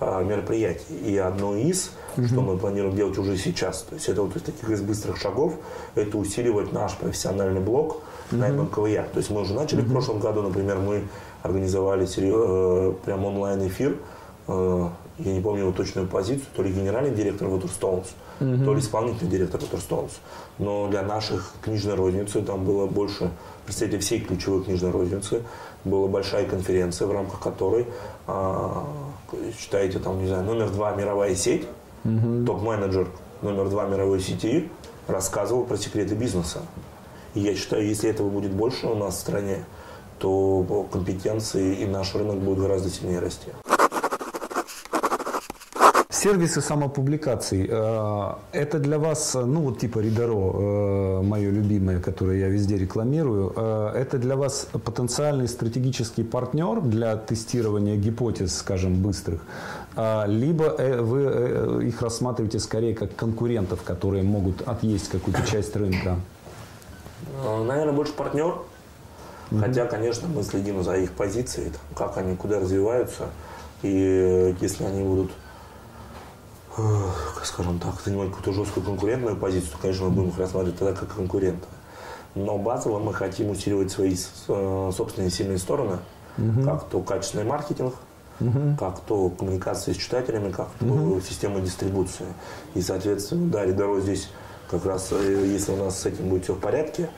а, мероприятий. И одно из, угу. что мы планируем делать уже сейчас, то есть это вот из таких из быстрых шагов, это усиливать наш профессиональный блок угу. На МКВЯ. То есть мы уже начали в прошлом году, например, мы организовали э, прям онлайн-эфир, э, я не помню его точную позицию, то ли генеральный директор Waterstones, угу. то ли исполнительный директор Waterstones. Но для наших книжной розницы там было больше представителей всей ключевой книжной розницы. Была большая конференция, в рамках которой, а, считаете, там, не знаю, номер два мировая сеть, угу. топ-менеджер номер два мировой сети рассказывал про секреты бизнеса. И я считаю, если этого будет больше у нас в стране, то компетенции и наш рынок будет гораздо сильнее расти. Сервисы самопубликаций. Э, это для вас, ну вот типа Ридеро, э, мое любимое, которое я везде рекламирую, э, это для вас потенциальный стратегический партнер для тестирования гипотез, скажем, быстрых, либо вы их рассматриваете скорее как конкурентов, которые могут отъесть какую-то часть рынка? Наверное, больше партнер. Mm-hmm. Хотя, конечно, мы следим за их позицией, как они куда развиваются. И если они будут скажем так, занимать какую-то жесткую конкурентную позицию, то, конечно, мы будем их рассматривать тогда как конкурента. Но базово мы хотим усиливать свои э, собственные сильные стороны, угу. как то качественный маркетинг, угу. как то коммуникация с читателями, как то угу. система дистрибуции. И, соответственно, да, Ридаро здесь как раз, э, если у нас с этим будет все в порядке,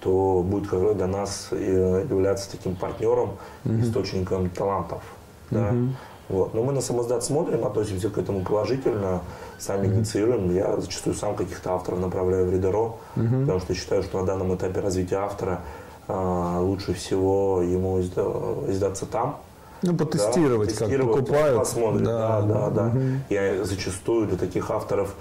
то будет как раз для нас э, являться таким партнером, угу. источником талантов. Да? Угу. Вот. Но мы на самоздат смотрим, относимся к этому положительно, сами mm-hmm. инициируем. Я зачастую сам каких-то авторов направляю в Ридеро, mm-hmm. потому что считаю, что на данном этапе развития автора а, лучше всего ему изда- издаться там. Ну, потестировать, да, как покупают. Посмотрят. Да, да, да. да. Угу. Я зачастую для таких авторов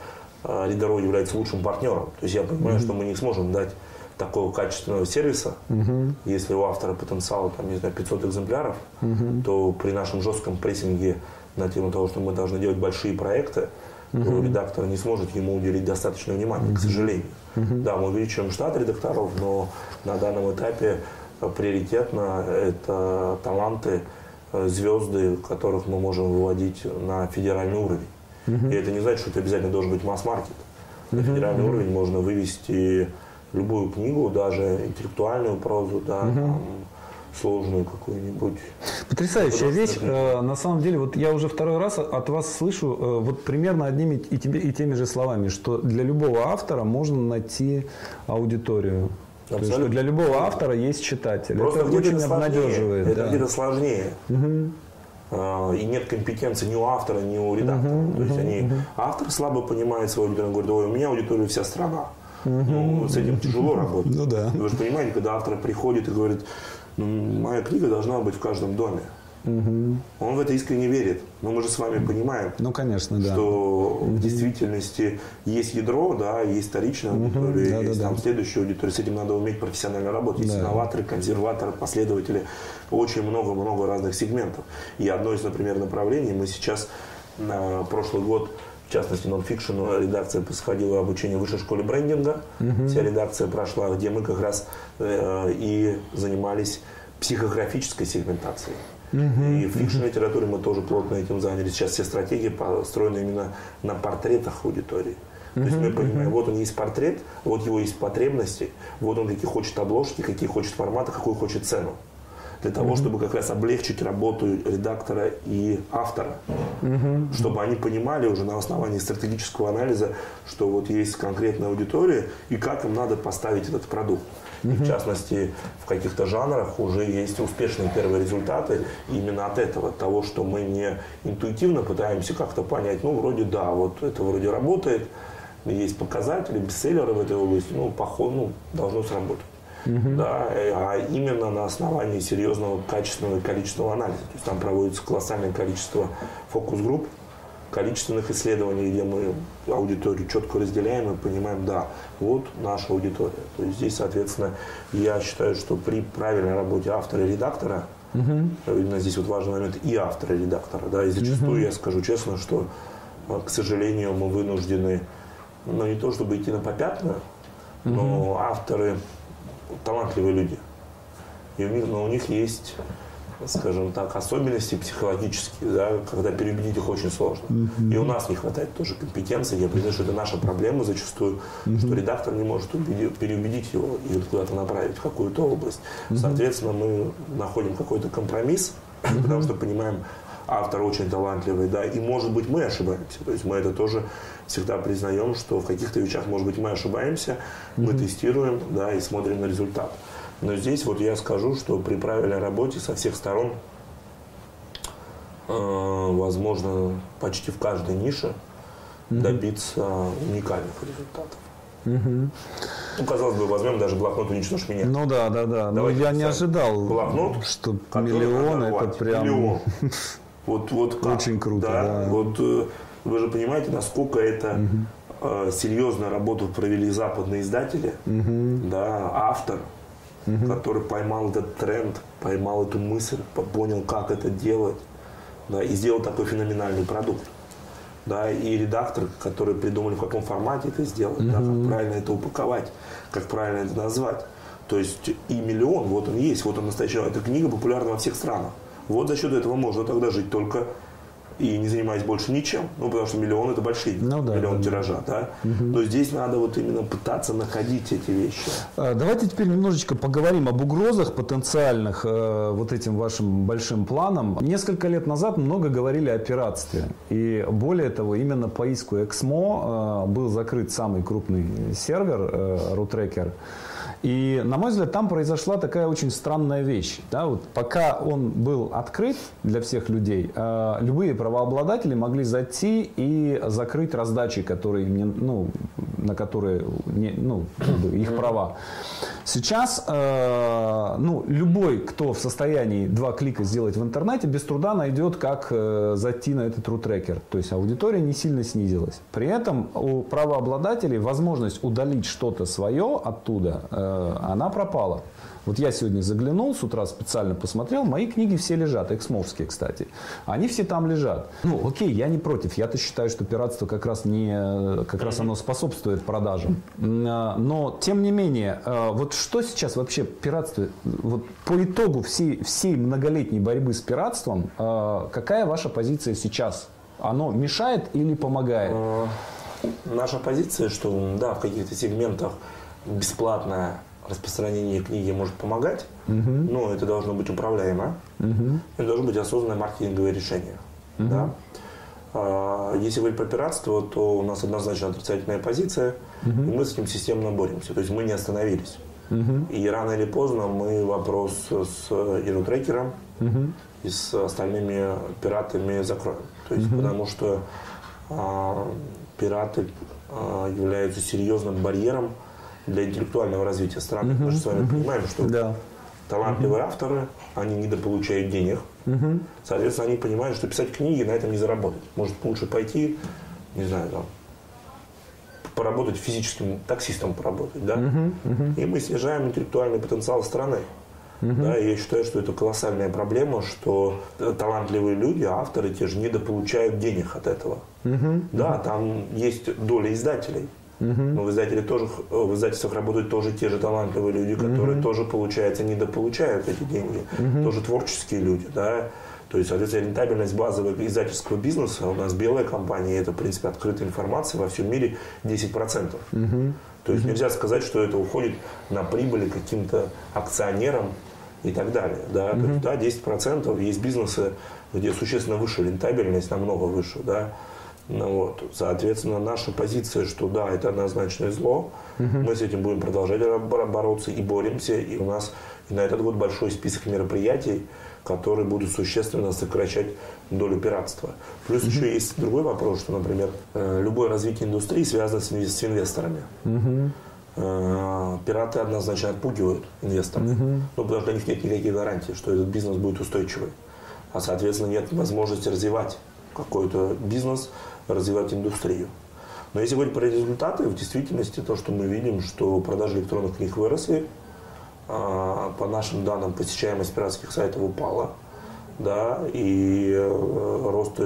а, Ридеро является лучшим партнером. То есть я понимаю, угу. что мы не сможем дать такого качественного сервиса, угу. если у автора потенциал, там, не знаю, 500 экземпляров, угу. то при нашем жестком прессинге на тему того, что мы должны делать большие проекты, то редактор не сможет ему уделить достаточно внимания, угу. к сожалению. Угу. Да, мы увеличиваем штат редакторов, но на данном этапе приоритетно это таланты, э, звезды, которых мы можем выводить на федеральный уровень. Угу. И это не значит, что это обязательно должен быть масс-маркет. На федеральный угу. уровень можно вывести любую книгу, даже интеллектуальную прозу, да, угу. там, сложную какую-нибудь. Потрясающая вещь. Э, на самом деле, вот я уже второй раз от вас слышу э, вот примерно одними и, тебе, и теми же словами, что для любого автора можно найти аудиторию. То есть, что для любого автора есть читатель. Просто это очень обнадеживает. Это да. где-то сложнее. Угу. И нет компетенции ни у автора, ни у редактора. Угу, То есть угу, они, угу. автор слабо понимает свою аудиторию, говорит, ой, у меня аудитория вся страна. Ну, с этим тяжело работать. Ну да. Вы же понимаете, когда автор приходит и говорит, ну, моя книга должна быть в каждом доме. Угу. Он в это искренне верит. Но мы же с вами понимаем, ну, конечно, да. что угу. в действительности есть ядро, да, есть вторичная аудитория, угу. да, есть да, там да. следующая аудитория. С этим надо уметь профессионально работать. Есть да. инноваторы, консерваторы, последователи. Очень много-много разных сегментов. И одно из, например, направлений мы сейчас на прошлый год в частности, нонфикшн редакция происходила обучение в высшей школе брендинга. Угу. Вся редакция прошла, где мы как раз э, и занимались психографической сегментацией. Угу. И в фикшн-литературе мы тоже плотно этим занялись. Сейчас все стратегии построены именно на портретах аудитории. То есть мы понимаем, вот он есть портрет, вот его есть потребности, вот он какие хочет обложки, какие хочет форматы, какую хочет цену для того, mm-hmm. чтобы как раз облегчить работу редактора и автора, mm-hmm. чтобы они понимали уже на основании стратегического анализа, что вот есть конкретная аудитория и как им надо поставить этот продукт. И в частности, в каких-то жанрах уже есть успешные первые результаты именно от этого, от того, что мы не интуитивно пытаемся как-то понять, ну, вроде да, вот это вроде работает, есть показатели, бестселлеры в этой области, ну, поход, ну, должно сработать угу. да, а именно на основании серьезного качественного и количественного анализа. То есть там проводится колоссальное количество фокус-групп, количественных исследований, где мы аудиторию четко разделяем и понимаем, да, вот наша аудитория. То есть здесь, соответственно, я считаю, что при правильной работе автора и редактора, угу. именно здесь вот важный момент и автора и редактора, да, и зачастую угу. я скажу честно, что, э, к сожалению, мы вынуждены, ну не то чтобы идти на попятную, но авторы талантливые люди. И у них, но у них есть скажем так, особенности психологические, да, когда переубедить их очень сложно. Mm-hmm. И у нас не хватает тоже компетенции. Я признаю, что это наша проблема зачастую, mm-hmm. что редактор не может убедить, переубедить его и куда-то направить в какую-то область. Mm-hmm. Соответственно, мы находим какой-то компромисс, mm-hmm. потому что понимаем, автор очень талантливый, да, и может быть мы ошибаемся. То есть мы это тоже всегда признаем, что в каких-то вещах, может быть, мы ошибаемся, mm-hmm. мы тестируем, да, и смотрим на результат. Но здесь вот я скажу, что при правильной работе со всех сторон, э, возможно, почти в каждой нише добиться уникальных результатов. Угу. Ну, казалось бы, возьмем даже блокнот «Уничтожь меня». Ну да, да, да. Но я не ожидал, блокнот, что миллион это прям... Миллион. <laughs> Вот, вот как? Очень круто, да. да. Вот э, вы же понимаете, насколько это угу. э, серьезную работу провели западные издатели, угу. да, автор, угу. который поймал этот тренд, поймал эту мысль, понял, как это делать, да, и сделал такой феноменальный продукт. Да, и редактор, который придумали, в каком формате это сделать, угу. да, как правильно это упаковать, как правильно это назвать. То есть и миллион, вот он есть, вот он настоящий. Эта книга популярна во всех странах. Вот за счет этого можно тогда жить только и не занимаясь больше ничем. Ну, потому что миллион это большие, ну, да, миллион да, тиража, да. Угу. Но здесь надо вот именно пытаться находить эти вещи. А, давайте теперь немножечко поговорим об угрозах потенциальных э, вот этим вашим большим планам. Несколько лет назад много говорили о пиратстве. И более того, именно по иску Эксмо э, был закрыт самый крупный сервер, э, Рутрекер. И, на мой взгляд, там произошла такая очень странная вещь. Да? Вот пока он был открыт для всех людей, э, любые правообладатели могли зайти и закрыть раздачи, которые, ну, на которые не, ну, их права. Сейчас э, ну, любой, кто в состоянии два клика сделать в интернете, без труда найдет, как э, зайти на этот рутрекер. То есть аудитория не сильно снизилась. При этом у правообладателей возможность удалить что-то свое оттуда она пропала. Вот я сегодня заглянул, с утра специально посмотрел, мои книги все лежат, эксмовские, кстати. Они все там лежат. Ну, окей, я не против. Я-то считаю, что пиратство как раз, не, как раз оно способствует продажам. Э, но, тем не менее, э, вот что сейчас вообще пиратство, вот по итогу всей, всей многолетней борьбы с пиратством, какая ваша позиция сейчас? Оно мешает или помогает? Наша позиция, что да, в каких-то сегментах бесплатное распространение книги может помогать, угу. но это должно быть управляемо. Угу. Это должно быть осознанное маркетинговое решение. Угу. Да? А, если говорить про пиратство, то у нас однозначно отрицательная позиция, угу. и мы с этим системно боремся. То есть мы не остановились. Угу. И рано или поздно мы вопрос с Ирутрекером угу. и с остальными пиратами закроем. То есть, угу. потому что а, пираты а, являются серьезным барьером для интеллектуального развития страны. Мы же с вами понимаем, что да. талантливые авторы, они недополучают денег. Соответственно, они понимают, что писать книги на этом не заработать. Может лучше пойти, не знаю, там, поработать физическим таксистом поработать, да? Uh-huh. Uh-huh. И мы снижаем интеллектуальный потенциал страны. Uh-huh. Да, и я считаю, что это колоссальная проблема, что талантливые люди, авторы те же недополучают денег от этого. Uh-huh. Да, там есть доля издателей. Угу. Но в, издателе тоже, в издательствах работают тоже те же талантливые люди, которые угу. тоже, получается, недополучают эти деньги. Угу. Тоже творческие люди, да. То есть, соответственно, рентабельность базового издательского бизнеса, у нас белая компания, это, в принципе, открытая информация во всем мире 10%. Угу. То есть, угу. нельзя сказать, что это уходит на прибыли каким-то акционерам и так далее. Да, угу. То есть, да 10% есть бизнесы, где существенно выше рентабельность, намного выше, да. Ну, вот. Соответственно, наша позиция, что да, это однозначное зло, угу. мы с этим будем продолжать бороться и боремся. И у нас и на этот год большой список мероприятий, которые будут существенно сокращать долю пиратства. Плюс угу. еще есть другой вопрос, что, например, э, любое развитие индустрии связано с инвесторами. Угу. Пираты однозначно отпугивают инвесторов, угу. ну, потому что у них нет никаких гарантий, что этот бизнес будет устойчивый. А, соответственно, нет возможности развивать какой-то бизнес, развивать индустрию. Но если говорить про результаты, в действительности то, что мы видим, что продажи электронных книг выросли, а, по нашим данным посещаемость пиратских сайтов упала, да, и э, рост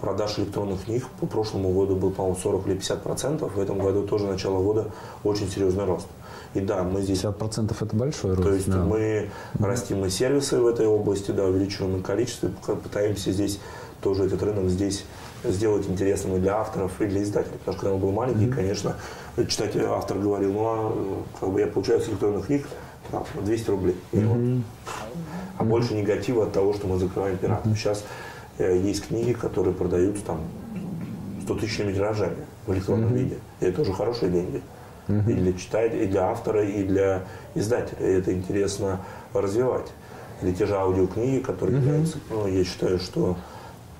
продаж электронных книг по прошлому году был, по-моему, 40 или 50 процентов. В этом году тоже начало года очень серьезный рост. И да, мы здесь... 50 процентов это большой рост. То есть да. мы растим и сервисы в этой области, да, увеличиваем количество, пытаемся здесь тоже этот рынок здесь сделать интересным и для авторов, и для издателей. Потому что когда он был маленький, mm-hmm. конечно, читатель, автор говорил, ну, а как бы я получаю с электронных книг там, 200 рублей. Mm-hmm. А mm-hmm. больше негатива от того, что мы закрываем пиратов. Mm-hmm. Сейчас э, есть книги, которые продаются там 100 тысячными тиражами в электронном mm-hmm. виде. И это тоже хорошие деньги. Mm-hmm. И для читателя, и для автора, и для издателя. И это интересно развивать. Или те же аудиокниги, которые mm-hmm. являются, ну, я считаю, что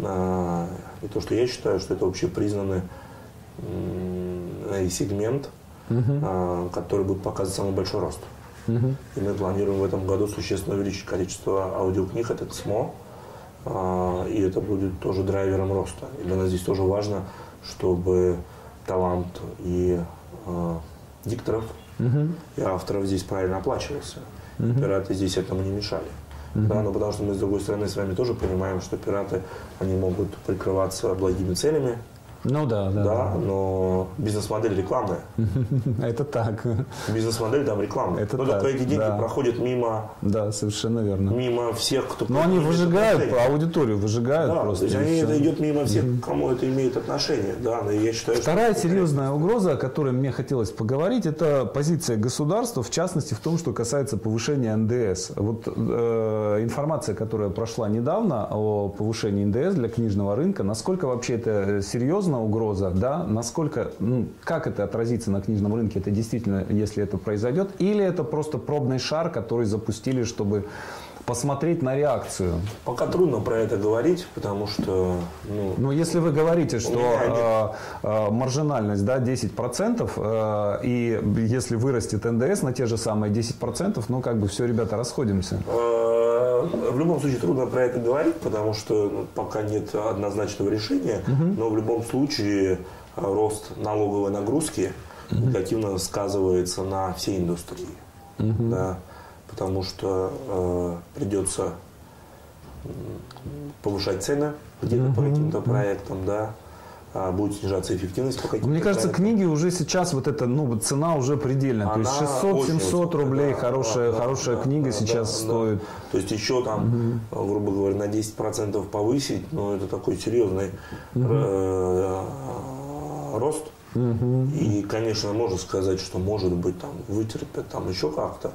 и то, что я считаю, что это вообще признанный сегмент, uh который будет показывать самый большой рост. uh И мы планируем в этом году существенно увеличить количество аудиокниг, это СМО, а, и это будет тоже драйвером роста. И для нас здесь тоже важно, чтобы талант и дикторов uh и авторов здесь правильно оплачивался. uh Пираты здесь этому не мешали. Да, но потому что мы с другой стороны с вами тоже понимаем, что пираты, они могут прикрываться благими целями, ну да, да. Да, но бизнес-модель рекламная. <laughs> Это так. Бизнес-модель там рекламная. Это только эти деньги да. проходят мимо... Да, совершенно верно. Мимо всех, кто... Но они выжигают, аудиторию выжигают да, просто. То есть они, это идет мимо всех, кому это имеет отношение. Да, но я считаю, Вторая что серьезная угроза, о которой мне хотелось поговорить, это позиция государства, в частности, в том, что касается повышения НДС. Вот э, информация, которая прошла недавно о повышении НДС для книжного рынка, насколько вообще это серьезно серьезна угроза, да, насколько, ну, как это отразится на книжном рынке, это действительно, если это произойдет, или это просто пробный шар, который запустили, чтобы посмотреть на реакцию. Пока трудно про это говорить, потому что... Ну, ну если вы говорите, что э, э, маржинальность да, 10%, э, и если вырастет НДС на те же самые 10%, ну как бы все, ребята, расходимся. В любом случае трудно про это говорить, потому что ну, пока нет однозначного решения, угу. но в любом случае э, рост налоговой нагрузки угу. негативно сказывается на всей индустрии. Угу. Да потому что э, придется повышать цены где-то mm-hmm. по каким-то проектам, да, будет снижаться эффективность по Мне кажется, книги уже сейчас, вот эта ну, цена уже предельная. Она То есть 600-700 рублей да, хорошая, да, хорошая да, книга да, сейчас да, стоит. Да. То есть еще там, угу. грубо говоря, на 10% повысить, ну это такой серьезный угу. рост. Угу. И, конечно, можно сказать, что может быть там вытерпят там еще как-то.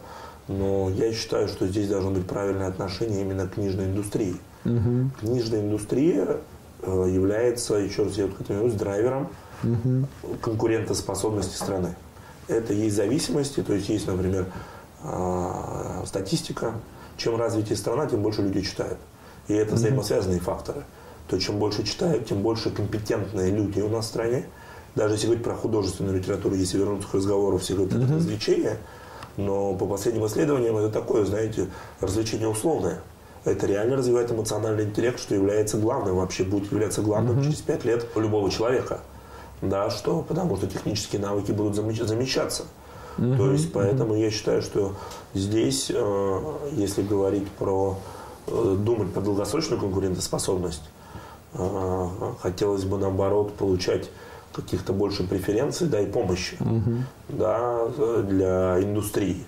Но я считаю, что здесь должно быть правильное отношение именно к книжной индустрии. Угу. Книжная индустрия является, еще раз я этому вернусь, драйвером угу. конкурентоспособности страны. Это есть зависимости, то есть есть, например, а, статистика. Чем развитее страна, тем больше люди читают. И это взаимосвязанные факторы. То чем больше читают, тем больше компетентные люди у нас в стране. Даже если говорить про художественную литературу, если вернуться к разговору, все говорят, это развлечение – но по последним исследованиям это такое, знаете, развлечение условное. Это реально развивает эмоциональный интеллект, что является главным, вообще будет являться главным mm-hmm. через пять лет у любого человека. Да, что, потому что технические навыки будут замечаться. Mm-hmm. То есть, поэтому mm-hmm. я считаю, что здесь, э, если говорить про, э, думать про долгосрочную конкурентоспособность, э, хотелось бы наоборот получать каких-то больше преференций, да, и помощи, угу. да, для индустрии.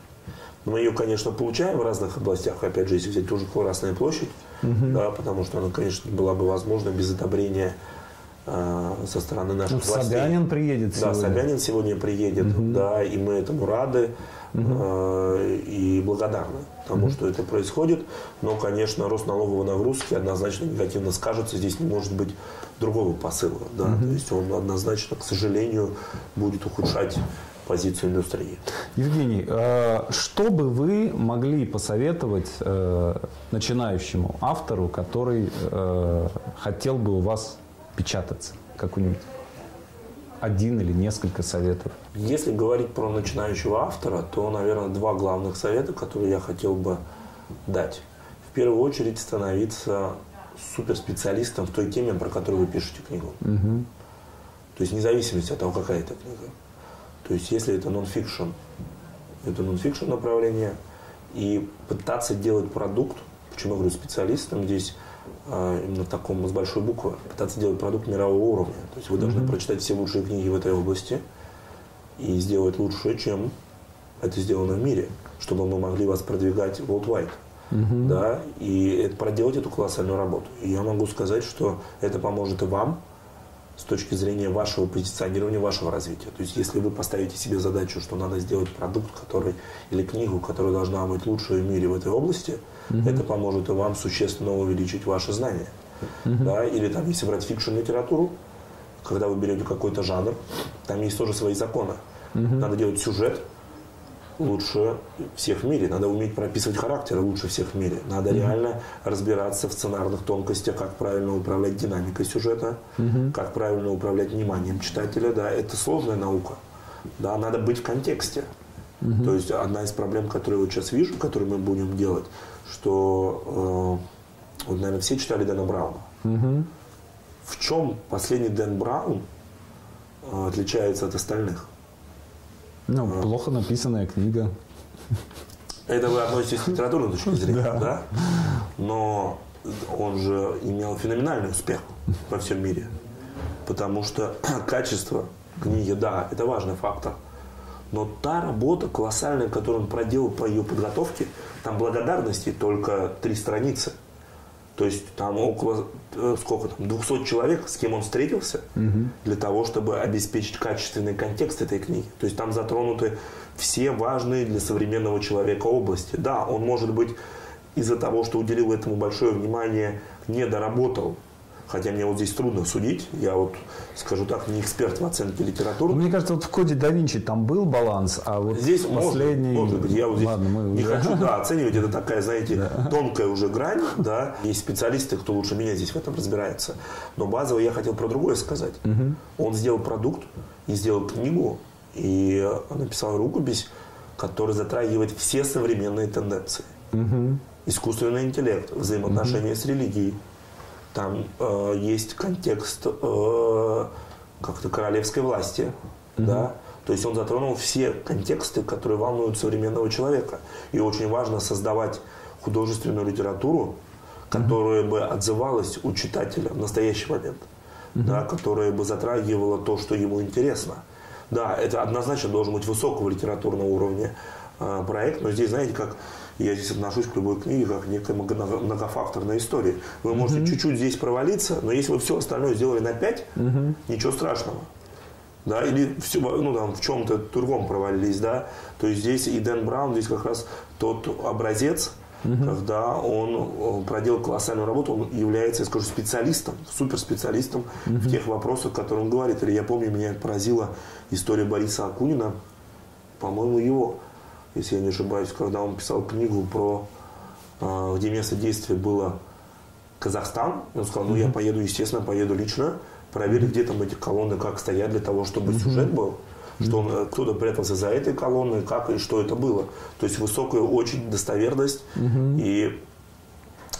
Мы ее, конечно, получаем в разных областях, опять же, если взять ту же Красная площадь, угу. да, потому что она, конечно, была бы возможна без одобрения э, со стороны наших ну, властей. Собянин приедет сегодня. Да, Собянин сегодня приедет, угу. да, и мы этому рады угу. э, и благодарны тому, угу. что это происходит. Но, конечно, рост налоговой нагрузки однозначно негативно скажется. Здесь не может быть другого посыла. Да? Угу. То есть он однозначно, к сожалению, будет ухудшать позицию индустрии. Евгений, э, что бы вы могли посоветовать э, начинающему автору, который э, хотел бы у вас печататься? Какой-нибудь один или несколько советов? Если говорить про начинающего автора, то, наверное, два главных совета, которые я хотел бы дать. В первую очередь становиться суперспециалистом в той теме, про которую вы пишете книгу. Угу. То есть независимости от того, какая это книга. То есть если это нон-фикшн, это нон-фикшн направление, и пытаться делать продукт, почему я говорю специалистом здесь, а, именно таком с большой буквы, пытаться делать продукт мирового уровня. То есть вы должны mm-hmm. прочитать все лучшие книги в этой области и сделать лучше, чем это сделано в мире, чтобы мы могли вас продвигать worldwide. Mm-hmm. Да, и это, проделать эту колоссальную работу. И я могу сказать, что это поможет и вам, с точки зрения вашего позиционирования, вашего развития. То есть, если вы поставите себе задачу, что надо сделать продукт, который или книгу, которая должна быть лучшей в мире в этой области, mm-hmm. это поможет и вам существенно увеличить ваши знания. Mm-hmm. Да? Или там, если брать fiction-литературу, когда вы берете какой-то жанр, там есть тоже свои законы. Mm-hmm. Надо делать сюжет, лучше всех в мире. Надо уметь прописывать характеры лучше всех в мире. Надо mm-hmm. реально разбираться в сценарных тонкостях, как правильно управлять динамикой сюжета, mm-hmm. как правильно управлять вниманием читателя. Да, это сложная наука. Да, надо быть в контексте. Mm-hmm. То есть одна из проблем, которую я сейчас вижу, которую мы будем делать, что э, вот, наверное, все читали Дэна Брауна. Mm-hmm. В чем последний Дэн Браун э, отличается от остальных? Ну, плохо написанная книга. Это вы относитесь к литературной точки зрения, да. да? Но он же имел феноменальный успех во всем мире. Потому что <clears throat> качество книги, да, это важный фактор. Но та работа колоссальная, которую он проделал по ее подготовке, там благодарности только три страницы – то есть там около, э, сколько там, 200 человек, с кем он встретился, угу. для того, чтобы обеспечить качественный контекст этой книги. То есть там затронуты все важные для современного человека области. Да, он может быть из-за того, что уделил этому большое внимание, не доработал Хотя мне вот здесь трудно судить. Я вот, скажу так, не эксперт в оценке литературы. Мне кажется, вот в коде да Винчи там был баланс, а вот здесь последний... Может, может быть, я вот здесь Ладно, мы не уже... хочу да, <laughs> оценивать. Это такая, знаете, да. тонкая уже грань. Да? Есть специалисты, кто лучше меня здесь в этом разбирается. Но базово я хотел про другое сказать. Угу. Он сделал продукт и сделал книгу, и написал рукопись, которая затрагивает все современные тенденции. Угу. Искусственный интеллект, взаимоотношения угу. с религией, там э, есть контекст э, как-то королевской власти, mm-hmm. да, то есть он затронул все контексты, которые волнуют современного человека. И очень важно создавать художественную литературу, которая mm-hmm. бы отзывалась у читателя в настоящий момент, mm-hmm. да, которая бы затрагивала то, что ему интересно. Да, это однозначно должен быть высокого литературного уровня э, проект, но здесь, знаете, как я здесь отношусь к любой книге как к некой многофакторной истории. Вы можете угу. чуть-чуть здесь провалиться, но если вы все остальное сделали на 5, угу. ничего страшного. Да, или все, ну, там, в чем-то другом провалились, да. То есть здесь и Дэн Браун, здесь как раз тот образец, угу. когда он проделал колоссальную работу, он является, я скажу, специалистом, суперспециалистом угу. в тех вопросах, которые он говорит. Или я помню, меня поразила история Бориса Акунина, по-моему, его если я не ошибаюсь, когда он писал книгу про, а, где место действия было Казахстан, он сказал, ну я поеду, естественно, поеду лично, проверить, где там эти колонны, как стоят для того, чтобы сюжет был, что он, э, кто-то прятался за этой колонной, как и что это было. То есть высокая очень достоверность и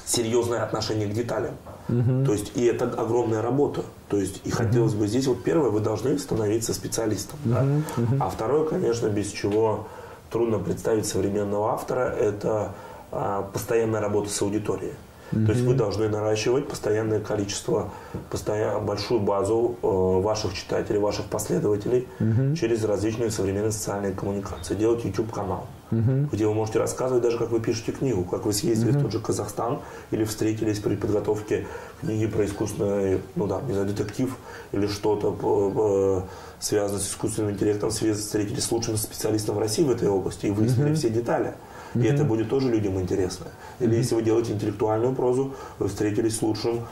серьезное отношение к деталям. Угу. То есть, и это огромная работа. То есть, и хотелось бы здесь, вот первое, вы должны становиться специалистом. Угу. Да? Угу. А второе, конечно, без чего трудно представить современного автора, это а, постоянная работа с аудиторией. Mm-hmm. То есть вы должны наращивать постоянное количество, постоянно, большую базу э, ваших читателей, ваших последователей mm-hmm. через различные современные социальные коммуникации. Делать YouTube канал, mm-hmm. где вы можете рассказывать даже, как вы пишете книгу, как вы съездили mm-hmm. в тот же Казахстан или встретились при подготовке книги про искусственный, ну да, не знаю, детектив или что-то э, связанное с искусственным интеллектом, встретились с лучшим специалистом в России в этой области и выяснили mm-hmm. все детали. И mm-hmm. это будет тоже людям интересно. Или mm-hmm. если вы делаете интеллектуальную прозу, вы встретились с лучшим,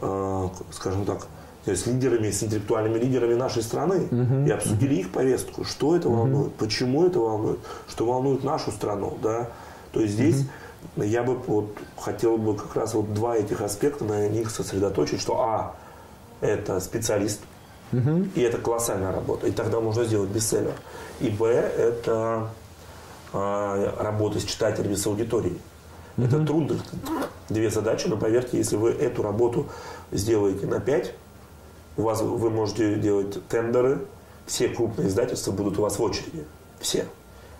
э, скажем так, с лидерами, с интеллектуальными лидерами нашей страны mm-hmm. и обсудили их повестку, что это волнует, mm-hmm. почему это волнует, что волнует нашу страну, да. То есть здесь mm-hmm. я бы вот хотел бы как раз вот два этих аспекта на них сосредоточить, что а это специалист, mm-hmm. и это колоссальная работа, и тогда можно сделать бестселлер. И б это а, работы с читателями, с аудиторией. Mm-hmm. Это трудно. Две задачи, но поверьте, если вы эту работу сделаете на 5, у вас, вы можете делать тендеры, все крупные издательства будут у вас в очереди. Все.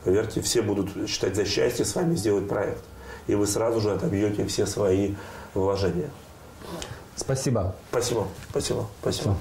Поверьте, все будут считать за счастье с вами сделать проект. И вы сразу же отобьете все свои вложения. Спасибо. Спасибо, спасибо, спасибо.